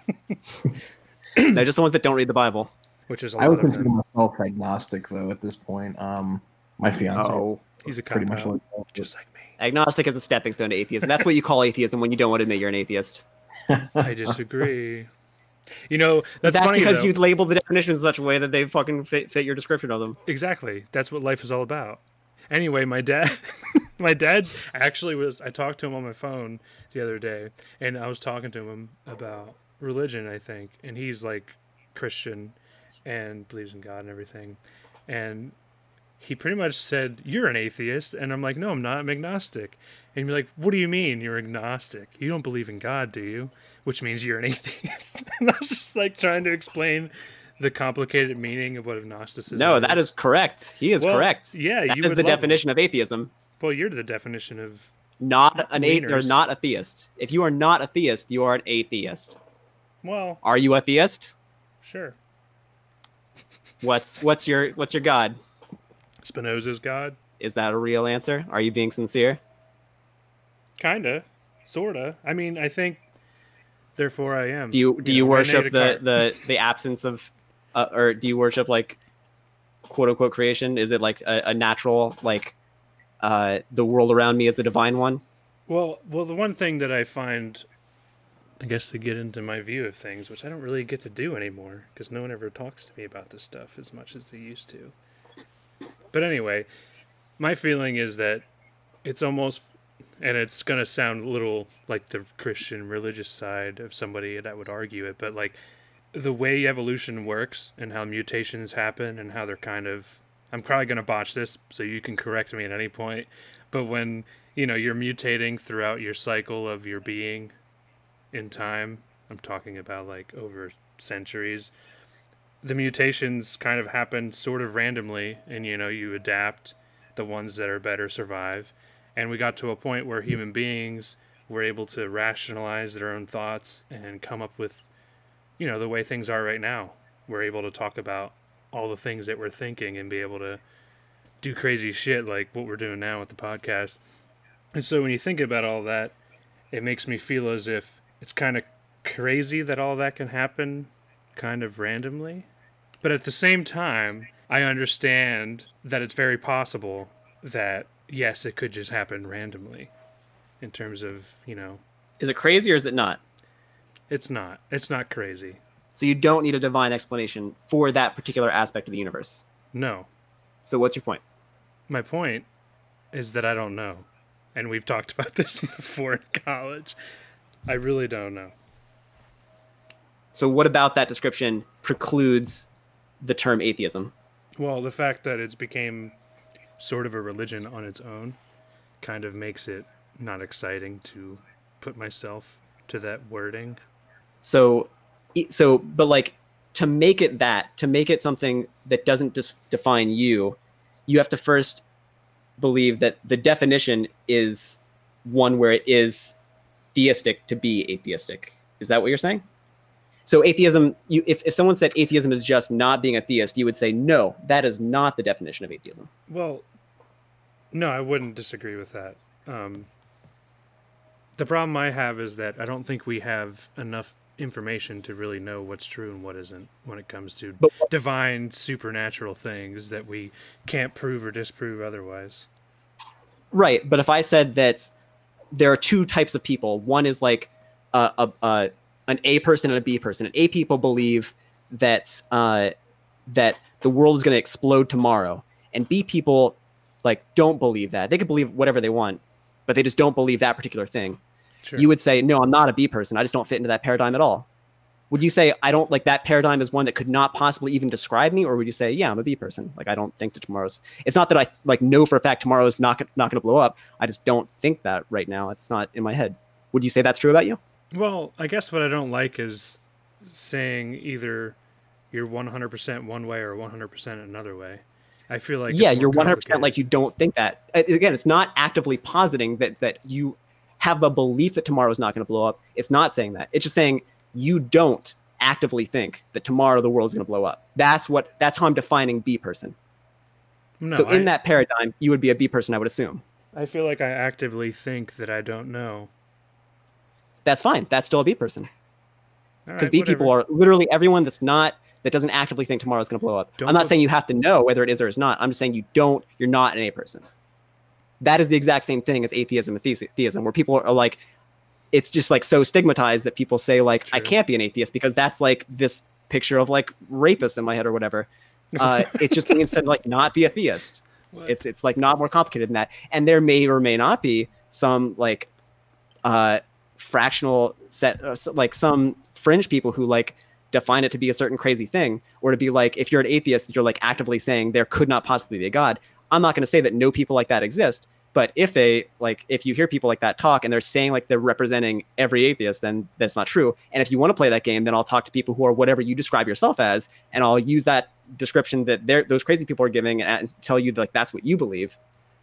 No, just the ones that don't read the Bible. Which is a I lot would consider them. myself agnostic though at this point. Um, my fiance Oh. He's a pretty much out, like just like me. Agnostic is a stepping stone to atheism. That's what you call atheism when you don't want to admit you're an atheist. I disagree. you know that's, That's, funny because you label the definition in such a way that they fucking fit, fit your description of them. Exactly. That's what life is all about. Anyway, my dad my dad actually was I talked to him on my phone the other day and I was talking to him about religion, I think, and he's like Christian and believes in God and everything. And he pretty much said, "You're an atheist." And I'm like, "No, I'm not. I'm agnostic." And you're like, "What do you mean you're agnostic? You don't believe in God, do you?" Which means you're an atheist. and I was just like trying to explain the complicated meaning of what agnosticism No, that is correct. He is Well, correct. Yeah, That you is the definition of atheism. Well, you're the definition of Not an atheist or not a theist. If you are not a theist, you are an atheist. well, Are you a theist? sure. What's what's your what's your god? Spinoza's God, Is that a real answer? Are you being sincere? kinda, sorta. I mean, I think. Therefore, I am. Do you do you know, worship the, the the absence of, uh, or do you worship like, quote unquote creation? Is it like a, a natural like, uh, the world around me is the divine one? Well, well, the one thing that I find, I guess, to get into my view of things, which I don't really get to do anymore, because no one ever talks to me about this stuff as much as they used to. But anyway, my feeling is that it's almost, and it's gonna sound a little like the Christian religious side of somebody that would argue it, but like the way evolution works and how mutations happen and how they're kind of I'm probably going to botch this so you can correct me at any point but when you know you're mutating throughout your cycle of your being in time I'm talking about like over centuries the mutations kind of happen sort of randomly and you know you adapt the ones that are better survive. And we got to a point where human beings were able to rationalize their own thoughts and come up with you know the way things are right now. We're able to talk about all the things that we're thinking and be able to do crazy shit like what we're doing now with the podcast. And so when you think about all that it makes me feel as if it's kind of crazy that all that can happen kind of randomly. But at the same time, I understand that it's very possible that, yes, it could just happen randomly in terms of, you know, Is it crazy or is it not? it's not. It's not crazy. So you don't need a divine explanation for that particular aspect of the universe. No. So what's your point? My point is that I don't know. And we've talked about this before in college. I really don't know. So what about that description precludes the term atheism? Well, the fact that it's became sort of a religion on its own kind of makes it not exciting to put myself to that wording. So, so, but like to make it that, to make it something that doesn't dis- define you, you have to first believe that the definition is one where it is theistic to be atheistic. Is that what you're saying? So atheism, you, if, if someone said atheism is just not being a theist, you would say no, that is not the definition of atheism. Well, no, I wouldn't disagree with that. Um, the problem I have is that I don't think we have enough information to really know what's true and what isn't when it comes to But- divine supernatural things that we can't prove or disprove otherwise. Right, but if I said that there are two types of people, one is like a, a, a an A person and a B person. And A people believe that uh, that the world is going to explode tomorrow, and B people like don't believe that. They could believe whatever they want, but they just don't believe that particular thing. Sure. You would say, "No, I'm not a B person. I just don't fit into that paradigm at all." Would you say I don't like that paradigm is one that could not possibly even describe me, or would you say, "Yeah, I'm a B person. Like I don't think that tomorrow's." It's not that I like know for a fact tomorrow is not not going to blow up. I just don't think that right now. It's not in my head. Would you say that's true about you? Well, I guess what I don't like is saying either you're 100% one way or 100% another way. I feel like yeah, you're 100 percent like you don't think that. Again, it's not actively positing that that you have a belief that tomorrow is not going to blow up. It's not saying that. It's just saying you don't actively think that tomorrow the world's going to blow up. That's what. That's how I'm defining B person. no, so in I, that paradigm, you would be a B person, I would assume. I feel like I actively think that I don't know. That's fine. That's still a B person because right, B whatever. people are literally everyone that's not that doesn't actively think tomorrow's going to blow up. Don't I'm not look- saying you have to know whether it is or is not. I'm just saying you don't. You're not an A person. That is the exact same thing as atheism and theism, where people are like, it's just like so stigmatized that people say like I can't be an atheist because that's like this picture of like rapists in my head or whatever. Uh, it just means to like not be a theist. What? It's it's like not more complicated than that. And there may or may not be some like uh fractional set uh, like some fringe people who like define it to be a certain crazy thing or to be like if you're an atheist you're like actively saying there could not possibly be a god. I'm not going to say that no people like that exist, but if they like if you hear people like that talk and they're saying like they're representing every atheist then that's not true. And if you want to play that game then I'll talk to people who are whatever you describe yourself as and I'll use that description that they're those crazy people are giving and tell you like that's what you believe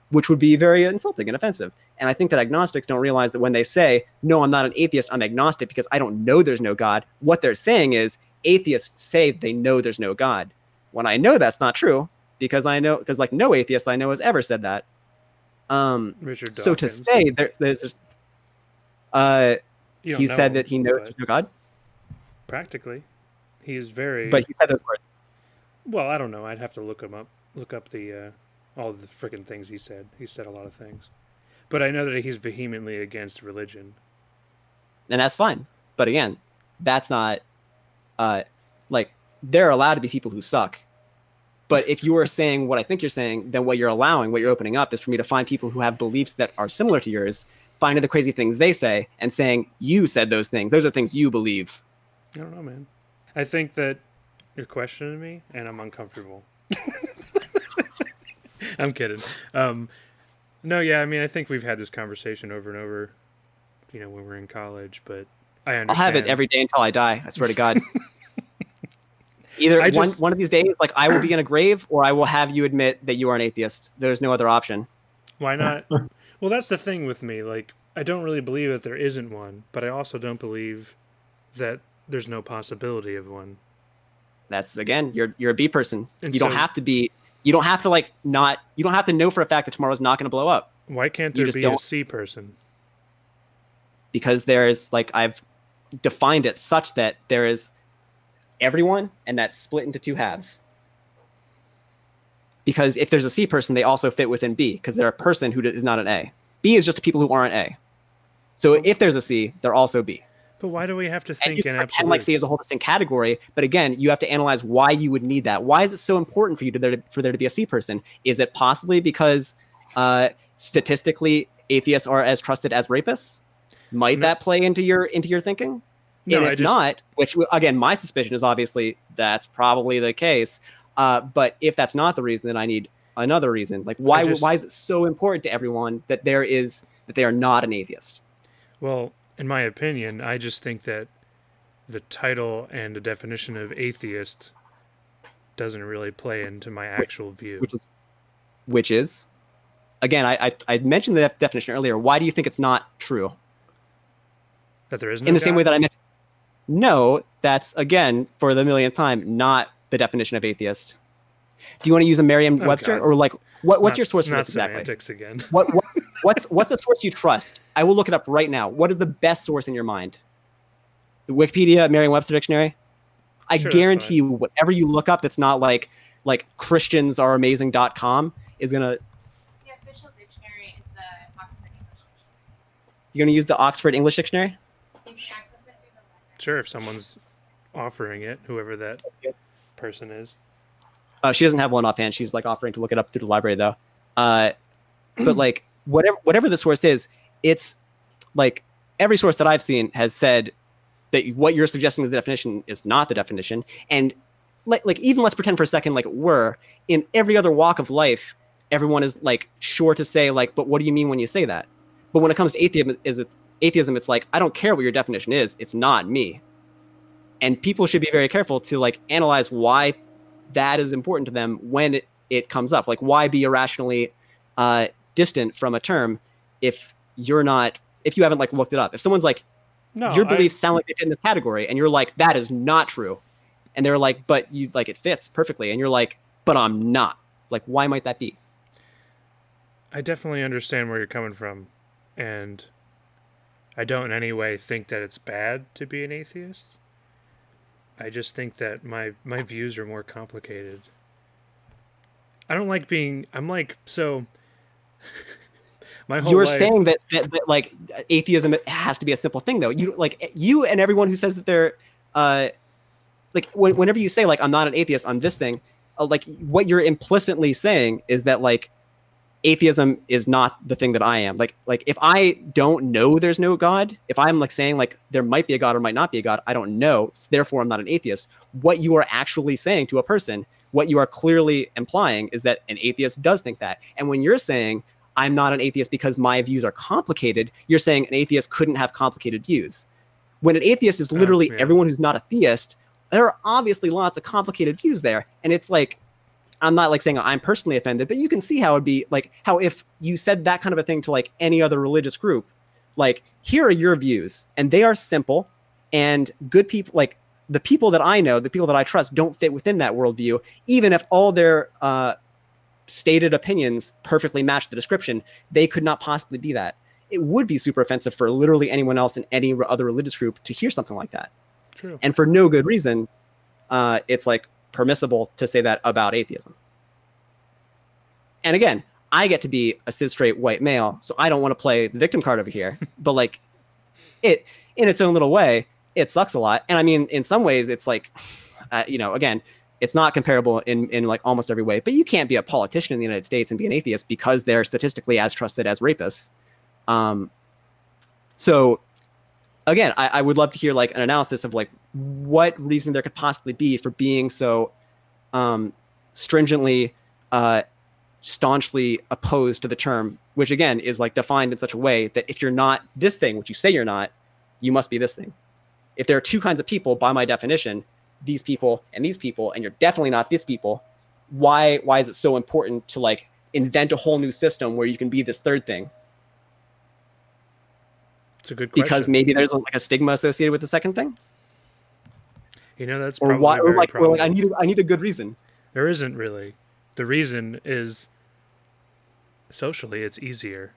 which would be very insulting and offensive. And I think that agnostics don't realize that when they say, no, I'm not an atheist, I'm agnostic because I don't know there's no God, what they're saying is atheists say they know there's no God. When I know that's not true, because I know, because like no atheist I know has ever said that. Um, Richard so to say there, there's just, uh, he said that he knows there's no God, practically. He is very but he said those words. well. I don't know. I'd have to look him up. Look up the uh, all the freaking things he said. He said a lot of things, but I know that he's vehemently against religion. and that's fine. But again, that's not uh like there are allowed to be people who suck. But if you are saying what I think you're saying, then what you're allowing, what you're opening up is for me to find people who have beliefs that are similar to yours, finding the crazy things they say and saying, You said those things. Those are things you believe. I don't know, man. I think that you're questioning me, and I'm uncomfortable. I'm kidding. Um, no, yeah, I mean, I think we've had this conversation over and over. You know, when we're in college, but I understand. I'll have it every day until I die. I swear to God. Either one, one of these days, like I will be in a grave, or I will have you admit that you are an atheist. There's no other option. Why not? well, that's the thing with me. Like, I don't really believe that there isn't one, but I also don't believe that there's no possibility of one. that's again you're you're a b person And you don't have to be you don't have to like not you don't have to know for a fact that tomorrow's not going to blow up Why can't You there just be a don't- C person? because there's like I've defined it such that there is everyone and that's split into two halves. Because if there's a C person, they also fit within B because they're a person who is not an A. B is just people who aren't A. So if there's a C, they're also B. But why do we have to And think you in pretend like C is a whole distinct category, but again, you have to analyze why you would need that. Why is it so important for you to there for there to be a C person? Is it possibly because uh, statistically atheists are as trusted as rapists? Might No. that play into your into your thinking? No, and if just- not, which again, my suspicion is obviously that's probably the case. Uh, but if that's not the reason, then I need another reason. Like why just- why is it so important to everyone that there is that they are not an atheist? Well, in my opinion, I just think that the title and the definition of atheist doesn't really play into my actual view. which is which is again I, I I mentioned the definition earlier. Why do you think it's not true? that there is no In the same way that I mentioned, no, that's again for the millionth time not the definition of atheist. Do you want to use a Merriam-Webster Oh, God. or like what, what's Not- your source for not this exactly? again. What what's what's what's a source you trust? I will look it up right now. What is the best source in your mind? The Wikipedia, Merriam-Webster dictionary. I Sure, guarantee you, whatever you look up, that's not like like ChristiansAreAmazing.com is gonna The official dictionary is the Oxford English Dictionary. you're gonna use the Oxford English Dictionary. You can access it through the library. Sure, if someone's offering it, whoever that person is. Uh, she doesn't have one offhand. She's like offering to look it up through the library though. Uh, but like whatever whatever the source is, it's like every source that I've seen has said that what you're suggesting as the definition is not the definition. And like like even let's pretend for a second like it were in every other walk of life, everyone is like sure to say like, but what do you mean when you say that? But when it comes to atheism, is it's atheism, it's like I don't care what your definition is. It's not me. And people should be very careful to like analyze why that is important to them when it, it comes up. Like, why be irrationally uh, distant from a term if you're not, if you haven't like looked it up? If someone's like, No, your I- beliefs sound like they fit in this category, and you're like, that is not true, and they're like, but you like it fits perfectly, and you're like, but I'm not. Like, why might that be? I definitely understand where you're coming from, and I don't in any way think that it's bad to be an atheist. I just think that my my views are more complicated. I don't like being. I'm like so. my whole You're life, saying that, that that like atheism has to be a simple thing, though. You like you and everyone who says that they're, uh, like when, whenever you say like I'm not an atheist, I'm this thing. Uh, like what you're implicitly saying is that like atheism is not the thing that I am. Like like if I don't know there's no God, if I'm like saying like there might be a God or might not be a God, I don't know. so therefore, I'm not an atheist. What you are actually saying to a person, what you are clearly implying is that an atheist does think that. And when you're saying I'm not an atheist because my views are complicated, you're saying an atheist couldn't have complicated views. When an atheist is literally yeah. everyone who's not a theist, there are obviously lots of complicated views there. And it's like, I'm not like saying I'm personally offended, but you can see how it'd be like how if you said that kind of a thing to like any other religious group, like here are your views, and they are simple and good people like the people that I know, the people that I trust, don't fit within that worldview, even if all their uh, stated opinions perfectly match the description, they could not possibly be that. It would be super offensive for literally anyone else in any other religious group to hear something like that. True. And for no good reason, uh, it's like permissible to say that about atheism. And again, I get to be a cis straight white male, so I don't want to play the victim card over here. but like, it in its own little way, it sucks a lot. And I mean, in some ways, it's like, uh, you know, again, it's not comparable in in like almost every way. But you can't be a politician in the United States and be an atheist because they're statistically as trusted as rapists. Um, so again, I, I would love to hear like an analysis of like what reason there could possibly be for being so um, stringently, uh, staunchly opposed to the term, which again is like defined in such a way that if you're not this thing, which you say you're not, you must be this thing. If there are two kinds of people, by my definition, these people and these people, and you're definitely not these people, why why is it so important to like invent a whole new system where you can be this third thing? It's a good question. Because maybe there's like a stigma associated with the second thing? You know that's or probably why or like, or like I need a, I need a good reason. There isn't really. The reason is socially it's easier.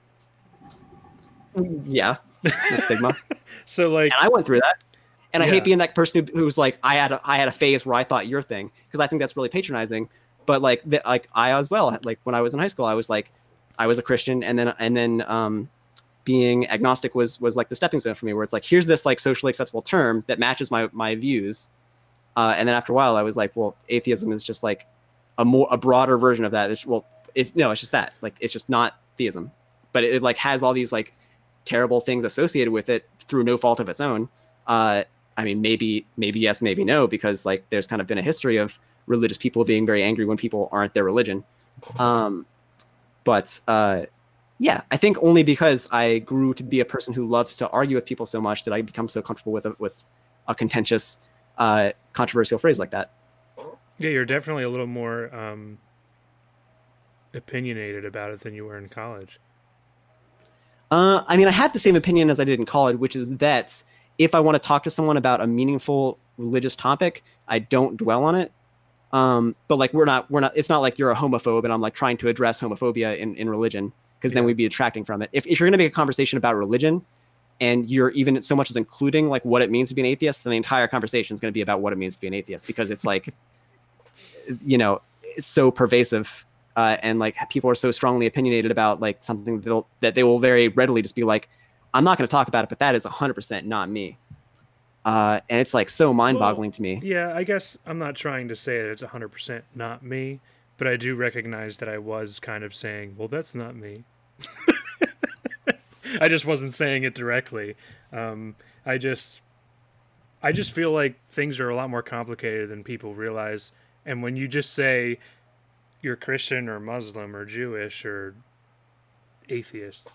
Yeah, that stigma. So like, and I went through that. And I hate being that person who, who was like, I had a, I had a phase where I thought your thing because I think that's really patronizing. But like, the, like I as well, like when I was in high school, I was like, I was a Christian, and then and then um, being agnostic was was like the stepping stone for me, where it's like, here's this like socially acceptable term that matches my my views, uh, and then after a while, I was like, well, atheism is just like a more a broader version of that. It's, well, it, no, it's just that, like, it's just not theism, but it, like has all these like terrible things associated with it through no fault of its own. Uh, I mean, maybe, maybe yes, maybe no, because like there's kind of been a history of religious people being very angry when people aren't their religion. Um, but uh, yeah, I think only because I grew to be a person who loves to argue with people so much that I become so comfortable with a, with a contentious, uh, controversial phrase like that. yeah, you're definitely a little more um, opinionated about it than you were in college. Uh, I mean, I have the same opinion as I did in college, which is that if I want to talk to someone about a meaningful religious topic, I don't dwell on it. Um, but like, we're not, we're not. It's not like you're a homophobe, and I'm like trying to address homophobia in, in religion, because then we'd be attracting from it. If if you're going to make a conversation about religion, and you're even so much as including like what it means to be an atheist, then the entire conversation is going to be about what it means to be an atheist, because it's like, you know, it's so pervasive uh, and like people are so strongly opinionated about like something that that they will very readily just be like, I'm not going to talk about it, but that is 100% not me. Uh, and it's like so mind-boggling to me. Yeah, I guess I'm not trying to say that it's 100% not me, but I do recognize that I was kind of saying, well, that's not me. I just wasn't saying it directly. Um, I just, I just feel like things are a lot more complicated than people realize. And when you just say you're Christian or Muslim or Jewish or atheist,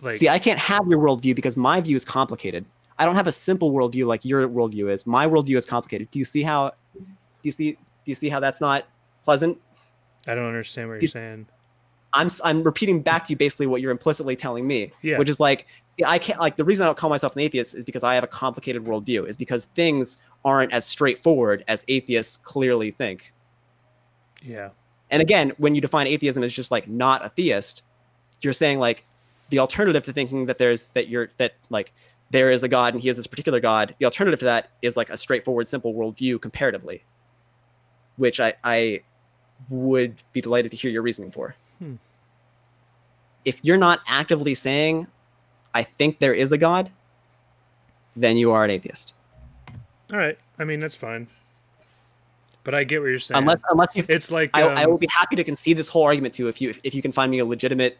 like See, I can't have your worldview because my view is complicated. I don't have a simple worldview like your worldview is. My worldview is complicated. Do you see how? Do you see? Do you see how that's not pleasant? I don't understand what you're saying. I'm I'm repeating back to you basically what you're implicitly telling me, Yeah. which is like, see, I can't like the reason I don't call myself an atheist is because I have a complicated worldview, is because things aren't as straightforward as atheists clearly think. Yeah. And again, when you define atheism as just like not a theist, you're saying like the alternative to thinking that there's that you're that like there is a god and he is this particular god. The alternative to that is like a straightforward, simple worldview comparatively, which I I would be delighted to hear your reasoning for. Hmm. If you're not actively saying, I think there is a god, then you are an atheist. All right. I mean, that's fine. But I get what you're saying. Unless unless you it's like I, I um, will be happy to concede this whole argument to you if you if, if you can find me a legitimate,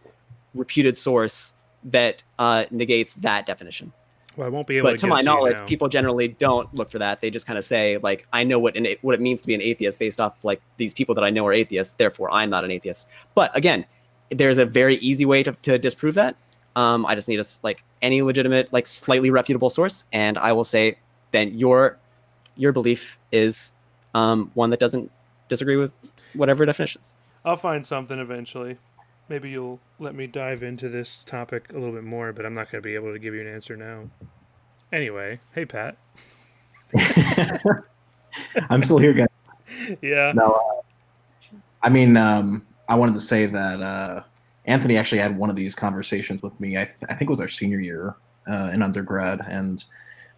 reputed source that uh, negates that definition. Well, I won't be able But to to my it to knowledge, people generally don't look for that. They just kind of say like, I know what an, what it means to be an atheist based off like these people that I know are atheists. Therefore, I'm not an atheist. But again, there's a very easy way to, to disprove that. Um, I just need a s- like any legitimate like slightly reputable source, and I will say then your your belief is um, one that doesn't disagree with whatever definitions. I'll find something eventually. Maybe you'll let me dive into this topic a little bit more, but I'm not going to be able to give you an answer now. Anyway, hey Pat. I'm still here, guys. Yeah. No, uh, I mean, um, I wanted to say that uh, Anthony actually had one of these conversations with me. I, th- I think it was our senior year uh, in undergrad, and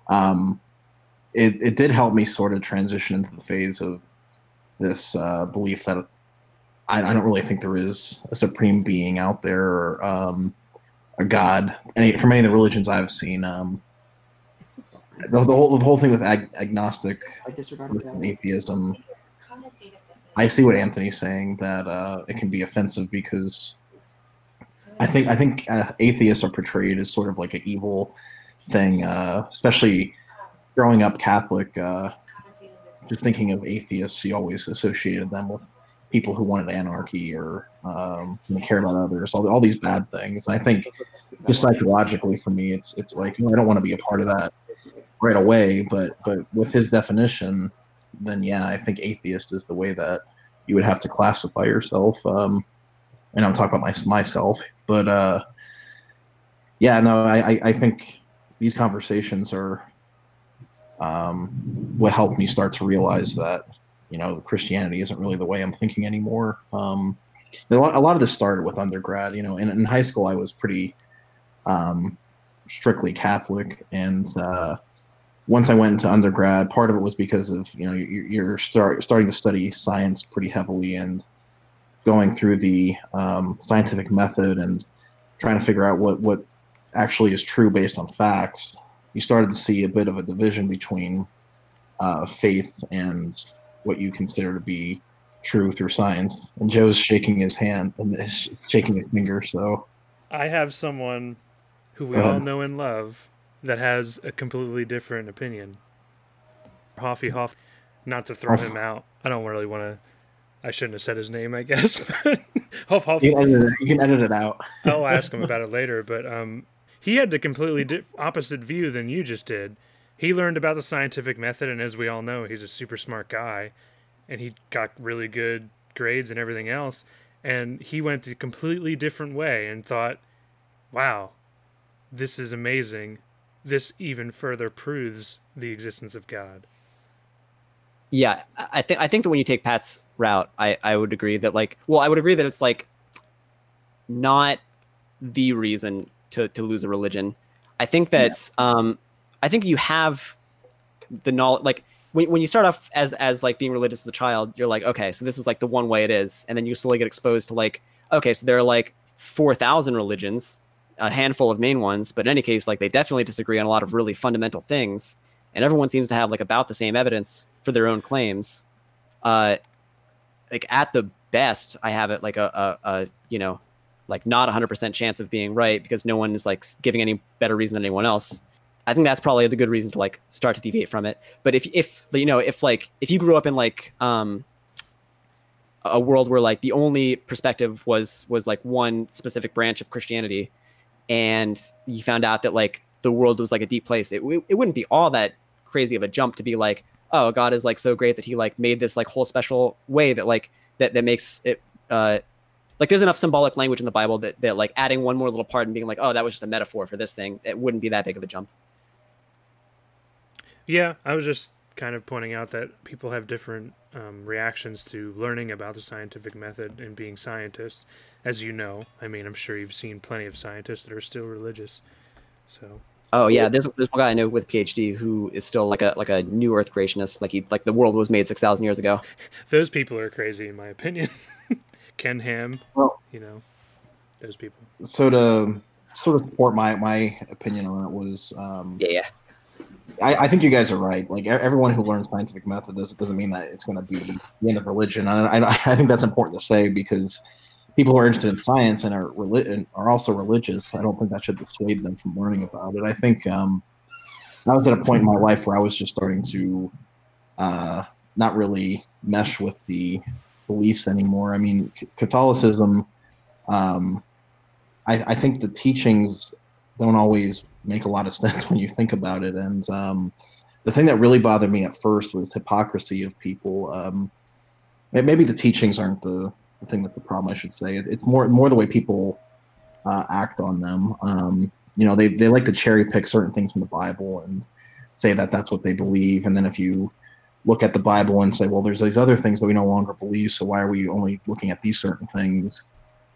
um, it it did help me sort of transition into the phase of this uh, belief that I, I don't really think there is a supreme being out there or um, a god. Any from any of the religions I've seen, um, the, the whole the whole thing with ag- agnostic with atheism. I see what Anthony's saying that uh, it can be offensive because I think I think uh, atheists are portrayed as sort of like an evil thing, uh, especially growing up Catholic. Uh, just thinking of atheists, you always associated them with people who wanted anarchy or um, care about others, all, all these bad things. And I think just psychologically for me, it's it's like you know, I don't want to be a part of that right away, but but with his definition, then yeah, I think atheist is the way that you would have to classify yourself. Um, and I'm talking about my, myself, but uh, yeah, no, I, I, I think these conversations are um, what helped me start to realize that you know Christianity isn't really the way I'm thinking anymore. Um, a lot, a lot of this started with undergrad. You know, in, in high school, I was pretty um, strictly Catholic, and uh, once I went into undergrad, part of it was because of you know you're, you're start, starting to study science pretty heavily and going through the um, scientific method and trying to figure out what what actually is true based on facts. You started to see a bit of a division between uh, faith and what you consider to be true through science. And Joe's shaking his hand and shaking his finger. So I have someone who we all know and love that has a completely different opinion. Hoffy Hoff, not to throw Hoff. him out. I don't really want to. I shouldn't have said his name, I guess. Hoff Hoff. you can edit it, can edit it out. I'll ask him about it later. But um, he had the completely di- opposite view than you just did. He learned about the scientific method, and as we all know, he's a super smart guy, and he got really good grades and everything else. And he went a completely different way and thought, "Wow, this is amazing. This even further proves the existence of God." Yeah, I think I think that when you take Pat's route, I I would agree that like, well, I would agree that it's like not the reason to to lose a religion. I think that's um, I think you have the knowledge like when, when you start off as as like being religious as a child, you're like, okay, so this is like the one way it is, and then you slowly get exposed to like, okay, so there are like four thousand religions, a handful of main ones, but in any case, like they definitely disagree on a lot of really fundamental things, and everyone seems to have like about the same evidence for their own claims. Uh, like at the best, I have it like a a, a you know, like not a hundred percent chance of being right because no one is like giving any better reason than anyone else. I think that's probably the good reason to like start to deviate from it. But if if you know if like if you grew up in like um a world where like the only perspective was was like one specific branch of Christianity, and you found out that like the world was like a deep place, it it wouldn't be all that crazy of a jump to be like, oh, God is like so great that he like made this like whole special way that like that that makes it uh like there's enough symbolic language in the Bible that that like adding one more little part and being like, oh, that was just a metaphor for this thing, it wouldn't be that big of a jump. Yeah, I was just kind of pointing out that people have different um, reactions to learning about the scientific method and being scientists. As you know, I mean, I'm sure you've seen plenty of scientists that are still religious. So, Oh yeah, there's there's one guy I know with a PhD who is still like a like a new Earth creationist, like he like the world was made six thousand years ago. those people are crazy, in my opinion. Ken Ham, Well, you know, those people. so to sort of support my my opinion on it was um, Yeah, yeah. I, I think you guys are right. Like everyone who learns scientific method doesn't doesn't mean that it's going to be the end of religion. And I, I think that's important to say because people who are interested in science and are are also religious. I don't think that should dissuade them from learning about it. I think um, I was at a point in my life where I was just starting to uh, not really mesh with the beliefs anymore. I mean, C- Catholicism. Um, I, I think the teachings don't always make a lot of sense when you think about it. And um, the thing that really bothered me at first was hypocrisy of people. Um, maybe the teachings aren't the, the thing that's the problem. I should say it's more more the way people uh, act on them. Um, you know, they they like to cherry pick certain things from the Bible and say that that's what they believe. And then if you look at the Bible and say, well, there's these other things that we no longer believe, so why are we only looking at these certain things?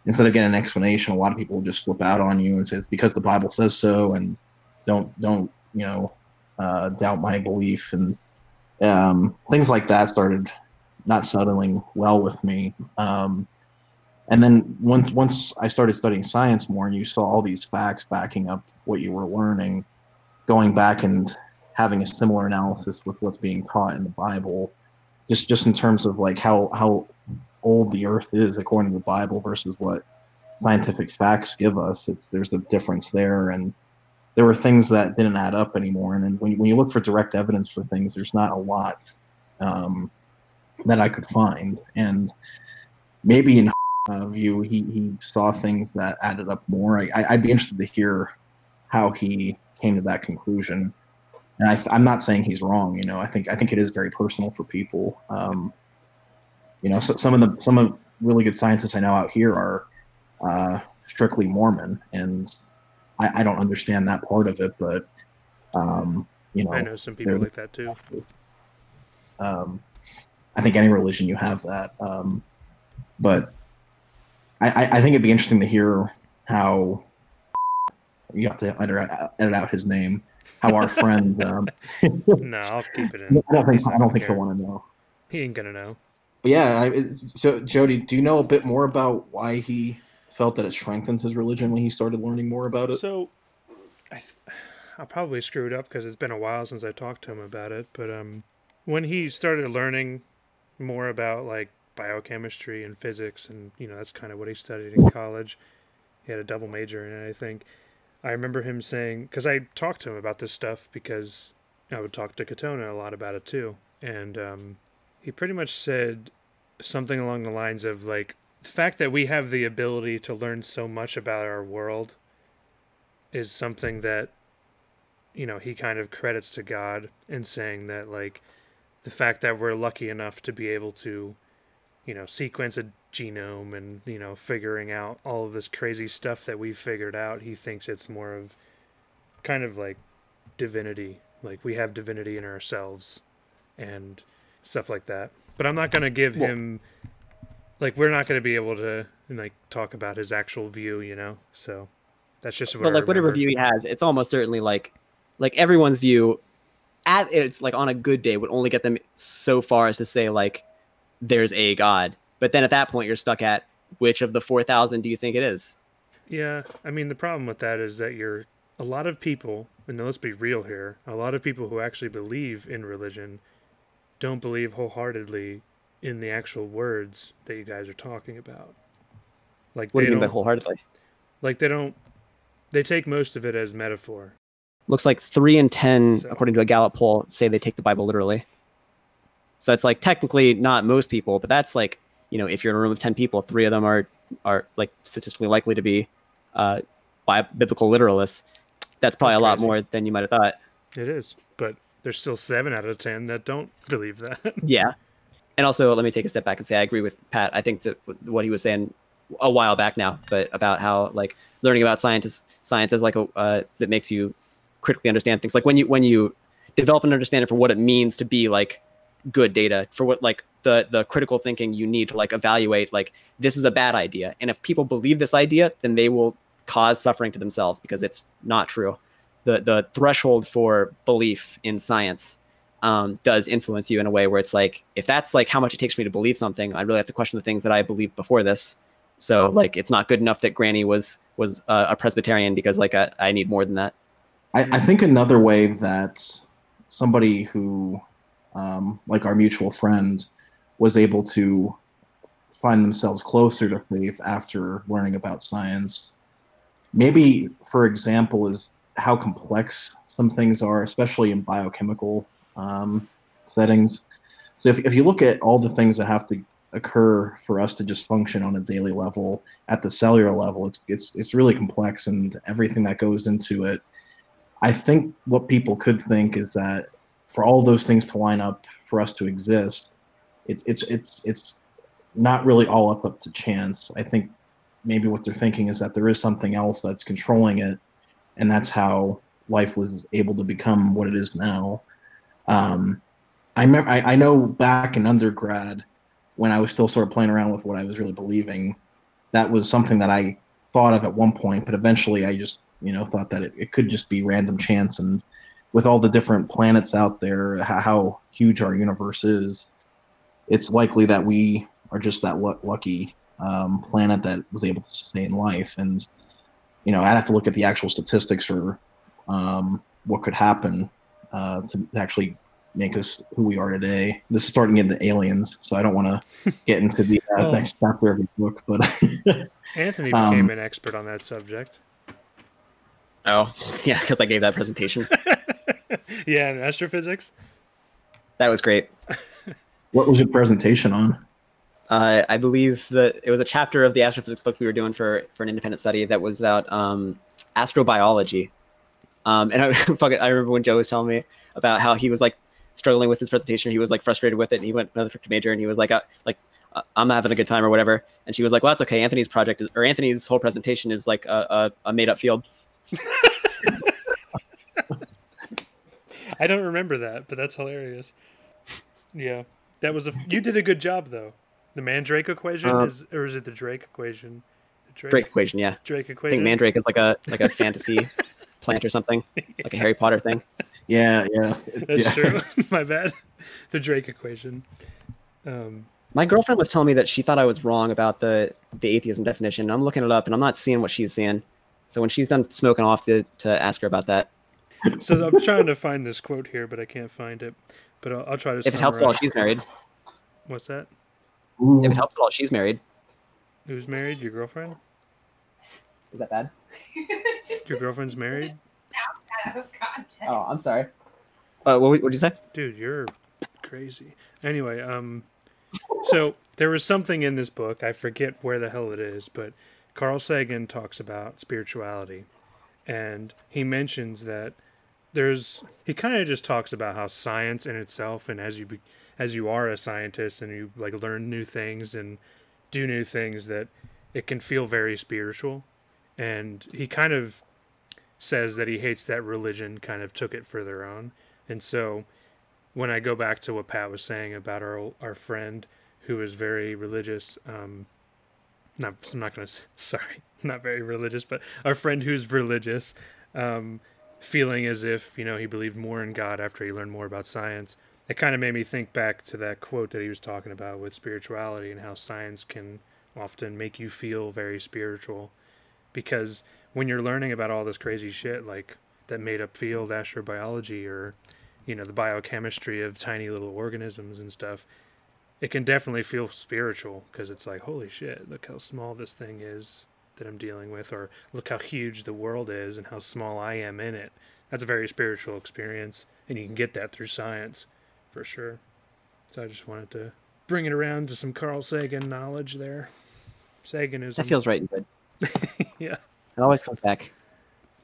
Instead of getting an explanation, a lot of people just flip out on you and say it's because the Bible says so, and don't don't you know uh, doubt my belief and um, things like that started not settling well with me. Um, and then once once I started studying science more, and you saw all these facts backing up what you were learning, going back and having a similar analysis with what's being taught in the Bible, just just in terms of like how how old the Earth is according to the Bible versus what scientific facts give us. It's there's a difference there, and there were things that didn't add up anymore. And then when when you look for direct evidence for things, there's not a lot um, that I could find. And maybe in uh, view, he he saw things that added up more. I, I, I'd be interested to hear how he came to that conclusion. And I, I'm not saying he's wrong. You know, I think I think it is very personal for people. Um, you know, so, some of the some of really good scientists I know out here are uh, strictly Mormon, and I, I don't understand that part of it. But um, you know, I know some people like that too. um, I think any religion you have that. Um, but I, I, think it'd be interesting to hear how you have to edit, edit out his name. How our friend. Um, no, I'll keep it in. I don't think I don't think he'll want to know. He ain't gonna know. But yeah, I, so Jody, do you know a bit more about why he felt that it strengthened his religion when he started learning more about it? So, I th- I'll probably screwed up because it's been a while since I talked to him about it. But um, when he started learning more about like biochemistry and physics, and you know that's kind of what he studied in college. He had a double major in it, I think. I remember him saying because I talked to him about this stuff because I would talk to Katona a lot about it too, and um, he pretty much said something along the lines of like the fact that we have the ability to learn so much about our world is something that you know he kind of credits to God in saying that like the fact that we're lucky enough to be able to you know sequence a genome and you know figuring out all of this crazy stuff that we've figured out he thinks it's more of kind of like divinity. Like we have divinity in ourselves. And stuff like that but i'm not going to give Well- him like we're not going to be able to like talk about his actual view you know so that's just what but I like whatever view he has, it's almost certainly like like everyone's view at it's like on a good day would only get them so far as to say like there's a god. But then at that point you're stuck at which of the 4000 do you think it is? Yeah, I mean the problem with that is that you're a lot of people, and let's be real here, a lot of people who actually believe in religion don't believe wholeheartedly in the actual words that you guys are talking about. Like What do they you mean by don't, wholeheartedly? like they don't they take most of it as metaphor. Looks like 3 in 10 So- according to a Gallup poll say they take the Bible literally. So that's like technically not most people, but that's like, you know, if you're in a room of 10 people, 3 of them are are like statistically likely to be uh biblical literalists. That's probably That's a lot more than you might have thought. It is, but there's still 7 out of 10 that don't believe that. Yeah. And also, let me take a step back and say I agree with Pat. I think that what he was saying a while back now, but about how like learning about scientists, science is like a uh, that makes you critically understand things. Like when you when you develop an understanding for what it means to be like good data, for what like the the critical thinking you need to like evaluate like this is a bad idea, and if people believe this idea, then they will cause suffering to themselves because it's not true. The the threshold for belief in science um, does influence you in a way where it's like if that's like how much it takes for me to believe something i really have to question the things that i believed before this. So like it's not good enough that granny was was uh, a presbyterian because like I, I need more than that. I, I think another way that somebody who, um, like our mutual friend, was able to find themselves closer to faith after learning about science, maybe, for example, is how complex some things are, especially in biochemical um, settings. So if, if you look at all the things that have to occur for us to just function on a daily level at the cellular level, it's it's it's really complex, and everything that goes into it I think what people could think is that for all those things to line up for us to exist, it's it's it's it's not really all up up to chance. I think maybe what they're thinking is that there is something else that's controlling it, and that's how life was able to become what it is now. Um, I remember I, I know back in undergrad when I was still sort of playing around with what I was really believing, that was something that I thought of at one point, but eventually I just you know thought that it, it could just be random chance and with all the different planets out there how, how huge our universe is it's likely that we are just that lucky um, planet that was able to sustain life and you know i'd have to look at the actual statistics for um, what could happen uh, to actually make us who we are today this is starting into aliens so i don't want to get into the uh, Oh. next chapter of the book but Anthony Um, became an expert on that subject. oh yeah because i gave that presentation yeah, in astrophysics. that was great what was your presentation on uh, i believe that it was a chapter of the astrophysics books we were doing for for an independent study that was about um, astrobiology um, and I, fucking, I remember when joe was telling me about how he was like struggling with his presentation he was like frustrated with it and he went another to major and he was like uh, like uh, i'm not having a good time or whatever and she was like well that's okay anthony's project is, or anthony's whole presentation is like a, a, a made-up field I don't remember that, but that's hilarious. Yeah, that was a. You did a good job though. The Mandrake equation Uh, is, or is it the Drake equation? Drake, Drake equation. Yeah, Drake equation. I think Mandrake is like a like a fantasy plant or something, like a Harry Potter thing. Yeah, yeah, That's yeah. true. My bad. The Drake equation. Um, My girlfriend was telling me that she thought I was wrong about the the atheism definition. I'm looking it up and I'm not seeing what she's seeing. So when she's done smoking off to to ask her about that. so I'm trying to find this quote here, but I can't find it. But I'll, I'll try to. If it helps at all, she's married. What's that? Ooh. If it helps at all, she's married. Who's married? Your girlfriend? Is that bad? Your girlfriend's married? Out of context. Oh, I'm sorry. Uh, what would you say? Dude, you're crazy. Anyway, um, so there was something in this book. I forget where the hell it is, but Carl Sagan talks about spirituality, and he mentions that there's. He kind of just talks about how science in itself, and as you be, as you are a scientist and you like learn new things and do new things, that it can feel very spiritual, and he kind of says that he hates that religion kind of took it for their own. And so when I go back to what Pat was saying about our our friend who is very religious, um, not I'm not gonna sorry, not very religious, but our friend who's religious, um, feeling as if you know he believed more in God after he learned more about science. It kind of made me think back to that quote that he was talking about with spirituality and how science can often make you feel very spiritual, because when you're learning about all this crazy shit like that made up field astrobiology or you know the biochemistry of tiny little organisms and stuff it can definitely feel spiritual because it's like holy shit look how small this thing is that i'm dealing with or look how huge the world is and how small i am in it. That's a very spiritual experience and you can get that through science for sure so i just wanted to bring it around to some carl sagan knowledge there saganism That feels right and good. yeah It always comes back.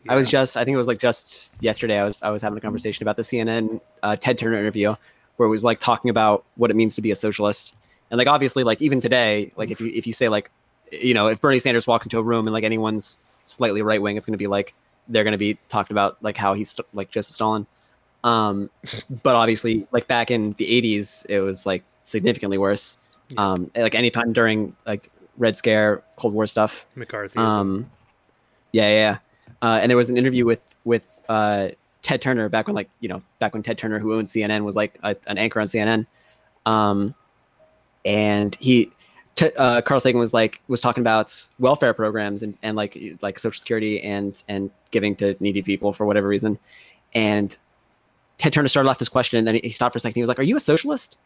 I was just, I think it was like just yesterday. I was, I was having a conversation about the CNN uh, Ted Turner interview, where it was like talking about what it means to be a socialist, and like obviously, like even today, like if you if you say like, you know, if Bernie Sanders walks into a room and like anyone's slightly right wing, it's going to be like they're going to be talking about like how he's st- like Joseph Stalin. Um, but obviously, like back in the '80s, it was like significantly worse. Um, like anytime during like Red Scare, Cold War stuff. mccarthyism Um, yeah, yeah. yeah. Uh, and there was an interview with with uh, Ted Turner back when, like, you know, back when Ted Turner, who owned CNN, was like a, an anchor on CNN. Um, and he, t- uh, Carl Sagan was like was talking about welfare programs and, and like like Social Security and and giving to needy people for whatever reason. And Ted Turner started off his question, and then he stopped for a second. He was like, "Are you a socialist?"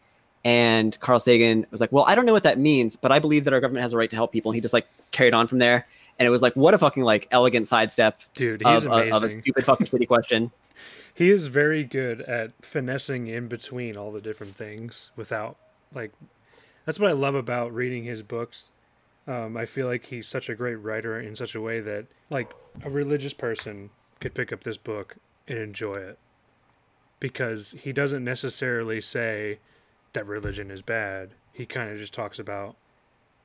And Carl Sagan was like, "Well, I don't know what that means, but I believe that our government has a right to help people." And he just like carried on from there, and it was like, what a fucking like elegant sidestep dude he's of, of, of a stupid fucking shitty question. He is very good at finessing in between all the different things without like that's what I love about reading his books. Um, I feel like he's such a great writer in such a way that like a religious person could pick up this book and enjoy it because he doesn't necessarily say that religion is bad. He kind of just talks about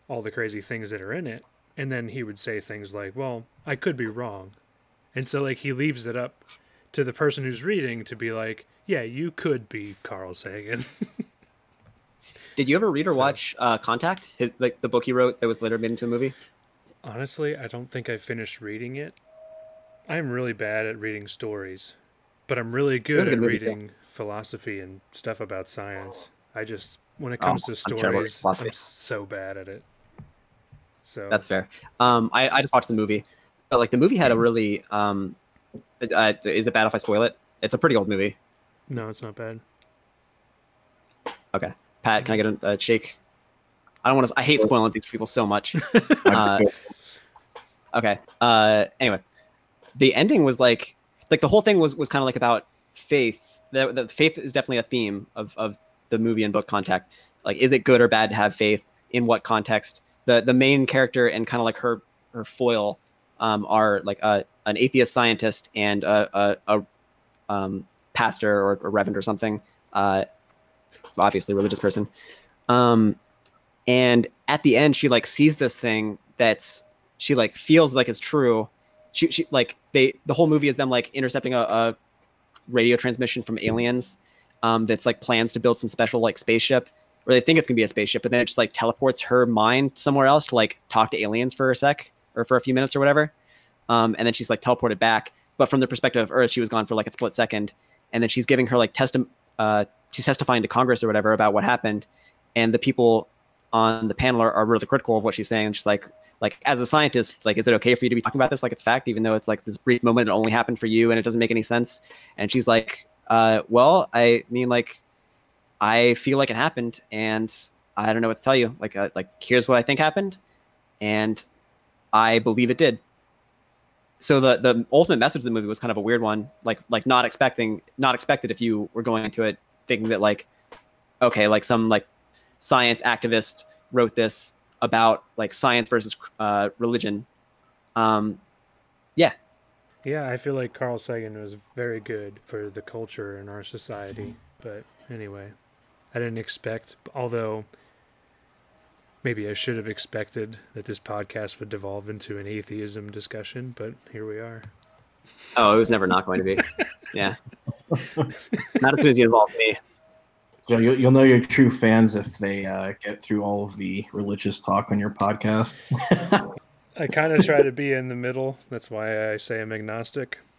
all the crazy things that are in it and then he would say things like, "Well, I could be wrong." And so like he leaves it up to the person who's reading to be like, yeah, you could be Carl Sagan. Did you ever read or So- watch uh, Contact? His, like the book he wrote that was later made into a movie. Honestly, I don't think I finished reading it. I'm really bad at reading stories, but I'm really good at reading philosophy and stuff about science. I just when it Oh, comes to I'm stories. I'm so bad at it. So That's fair. Um, I, I just watched the movie, but like the movie had a really um, uh, is it bad if I spoil it? It's a pretty old movie. no, it's not bad. Okay, Pat, can I get a, a shake? I don't want to. I hate spoiling things for people so much. Uh, Okay. Uh, anyway, the ending was like, like the whole thing was was kind of like about faith. That, the faith is definitely a theme of of the movie and book Contact. Like, is it good or bad to have faith? In what context? The the main character and kind of like her her foil um, are like a an atheist scientist and a a, a um, pastor or, or reverend or something. Uh, obviously, religious person. Um, and at the end, she like sees this thing that's she like feels like it's true. She, she like they the whole movie is them like intercepting a, a radio transmission from aliens um, that's like plans to build some special like spaceship or they think it's gonna be a spaceship, but then it just like teleports her mind somewhere else to like talk to aliens for a sec. or for a few minutes or whatever. Um, and then she's like teleported back. But from the perspective of Earth, she was gone for like a split second. And then she's giving her like testi- uh, she's testifying to Congress or whatever about what happened. And the people on the panel are, are really critical of what she's saying. And she's like, like as a scientist, like, is it okay for you to be talking about this like it's fact, even though it's like this brief moment that only happened for you and it doesn't make any sense? And she's like, uh, well, I mean, like, I feel like it happened, and I don't know what to tell you. Like, uh, like here's what I think happened, and I believe it did. So the the ultimate message of the movie was kind of a weird one, like like not expecting not expected if you were going into it thinking that like, okay, like some like science activist wrote this about like science versus uh, religion. Um, yeah, Yeah, I feel like Carl Sagan was very good for the culture in our society. But anyway, I didn't expect, although maybe I should have expected that this podcast would devolve into an atheism discussion, but here we are. Oh, it was never not going to be. Yeah. not as soon as you involve me. Joe, you'll, you'll know you're true fans if they uh, get through all of the religious talk on your podcast. I kind of try to be in the middle. That's why I say I'm agnostic.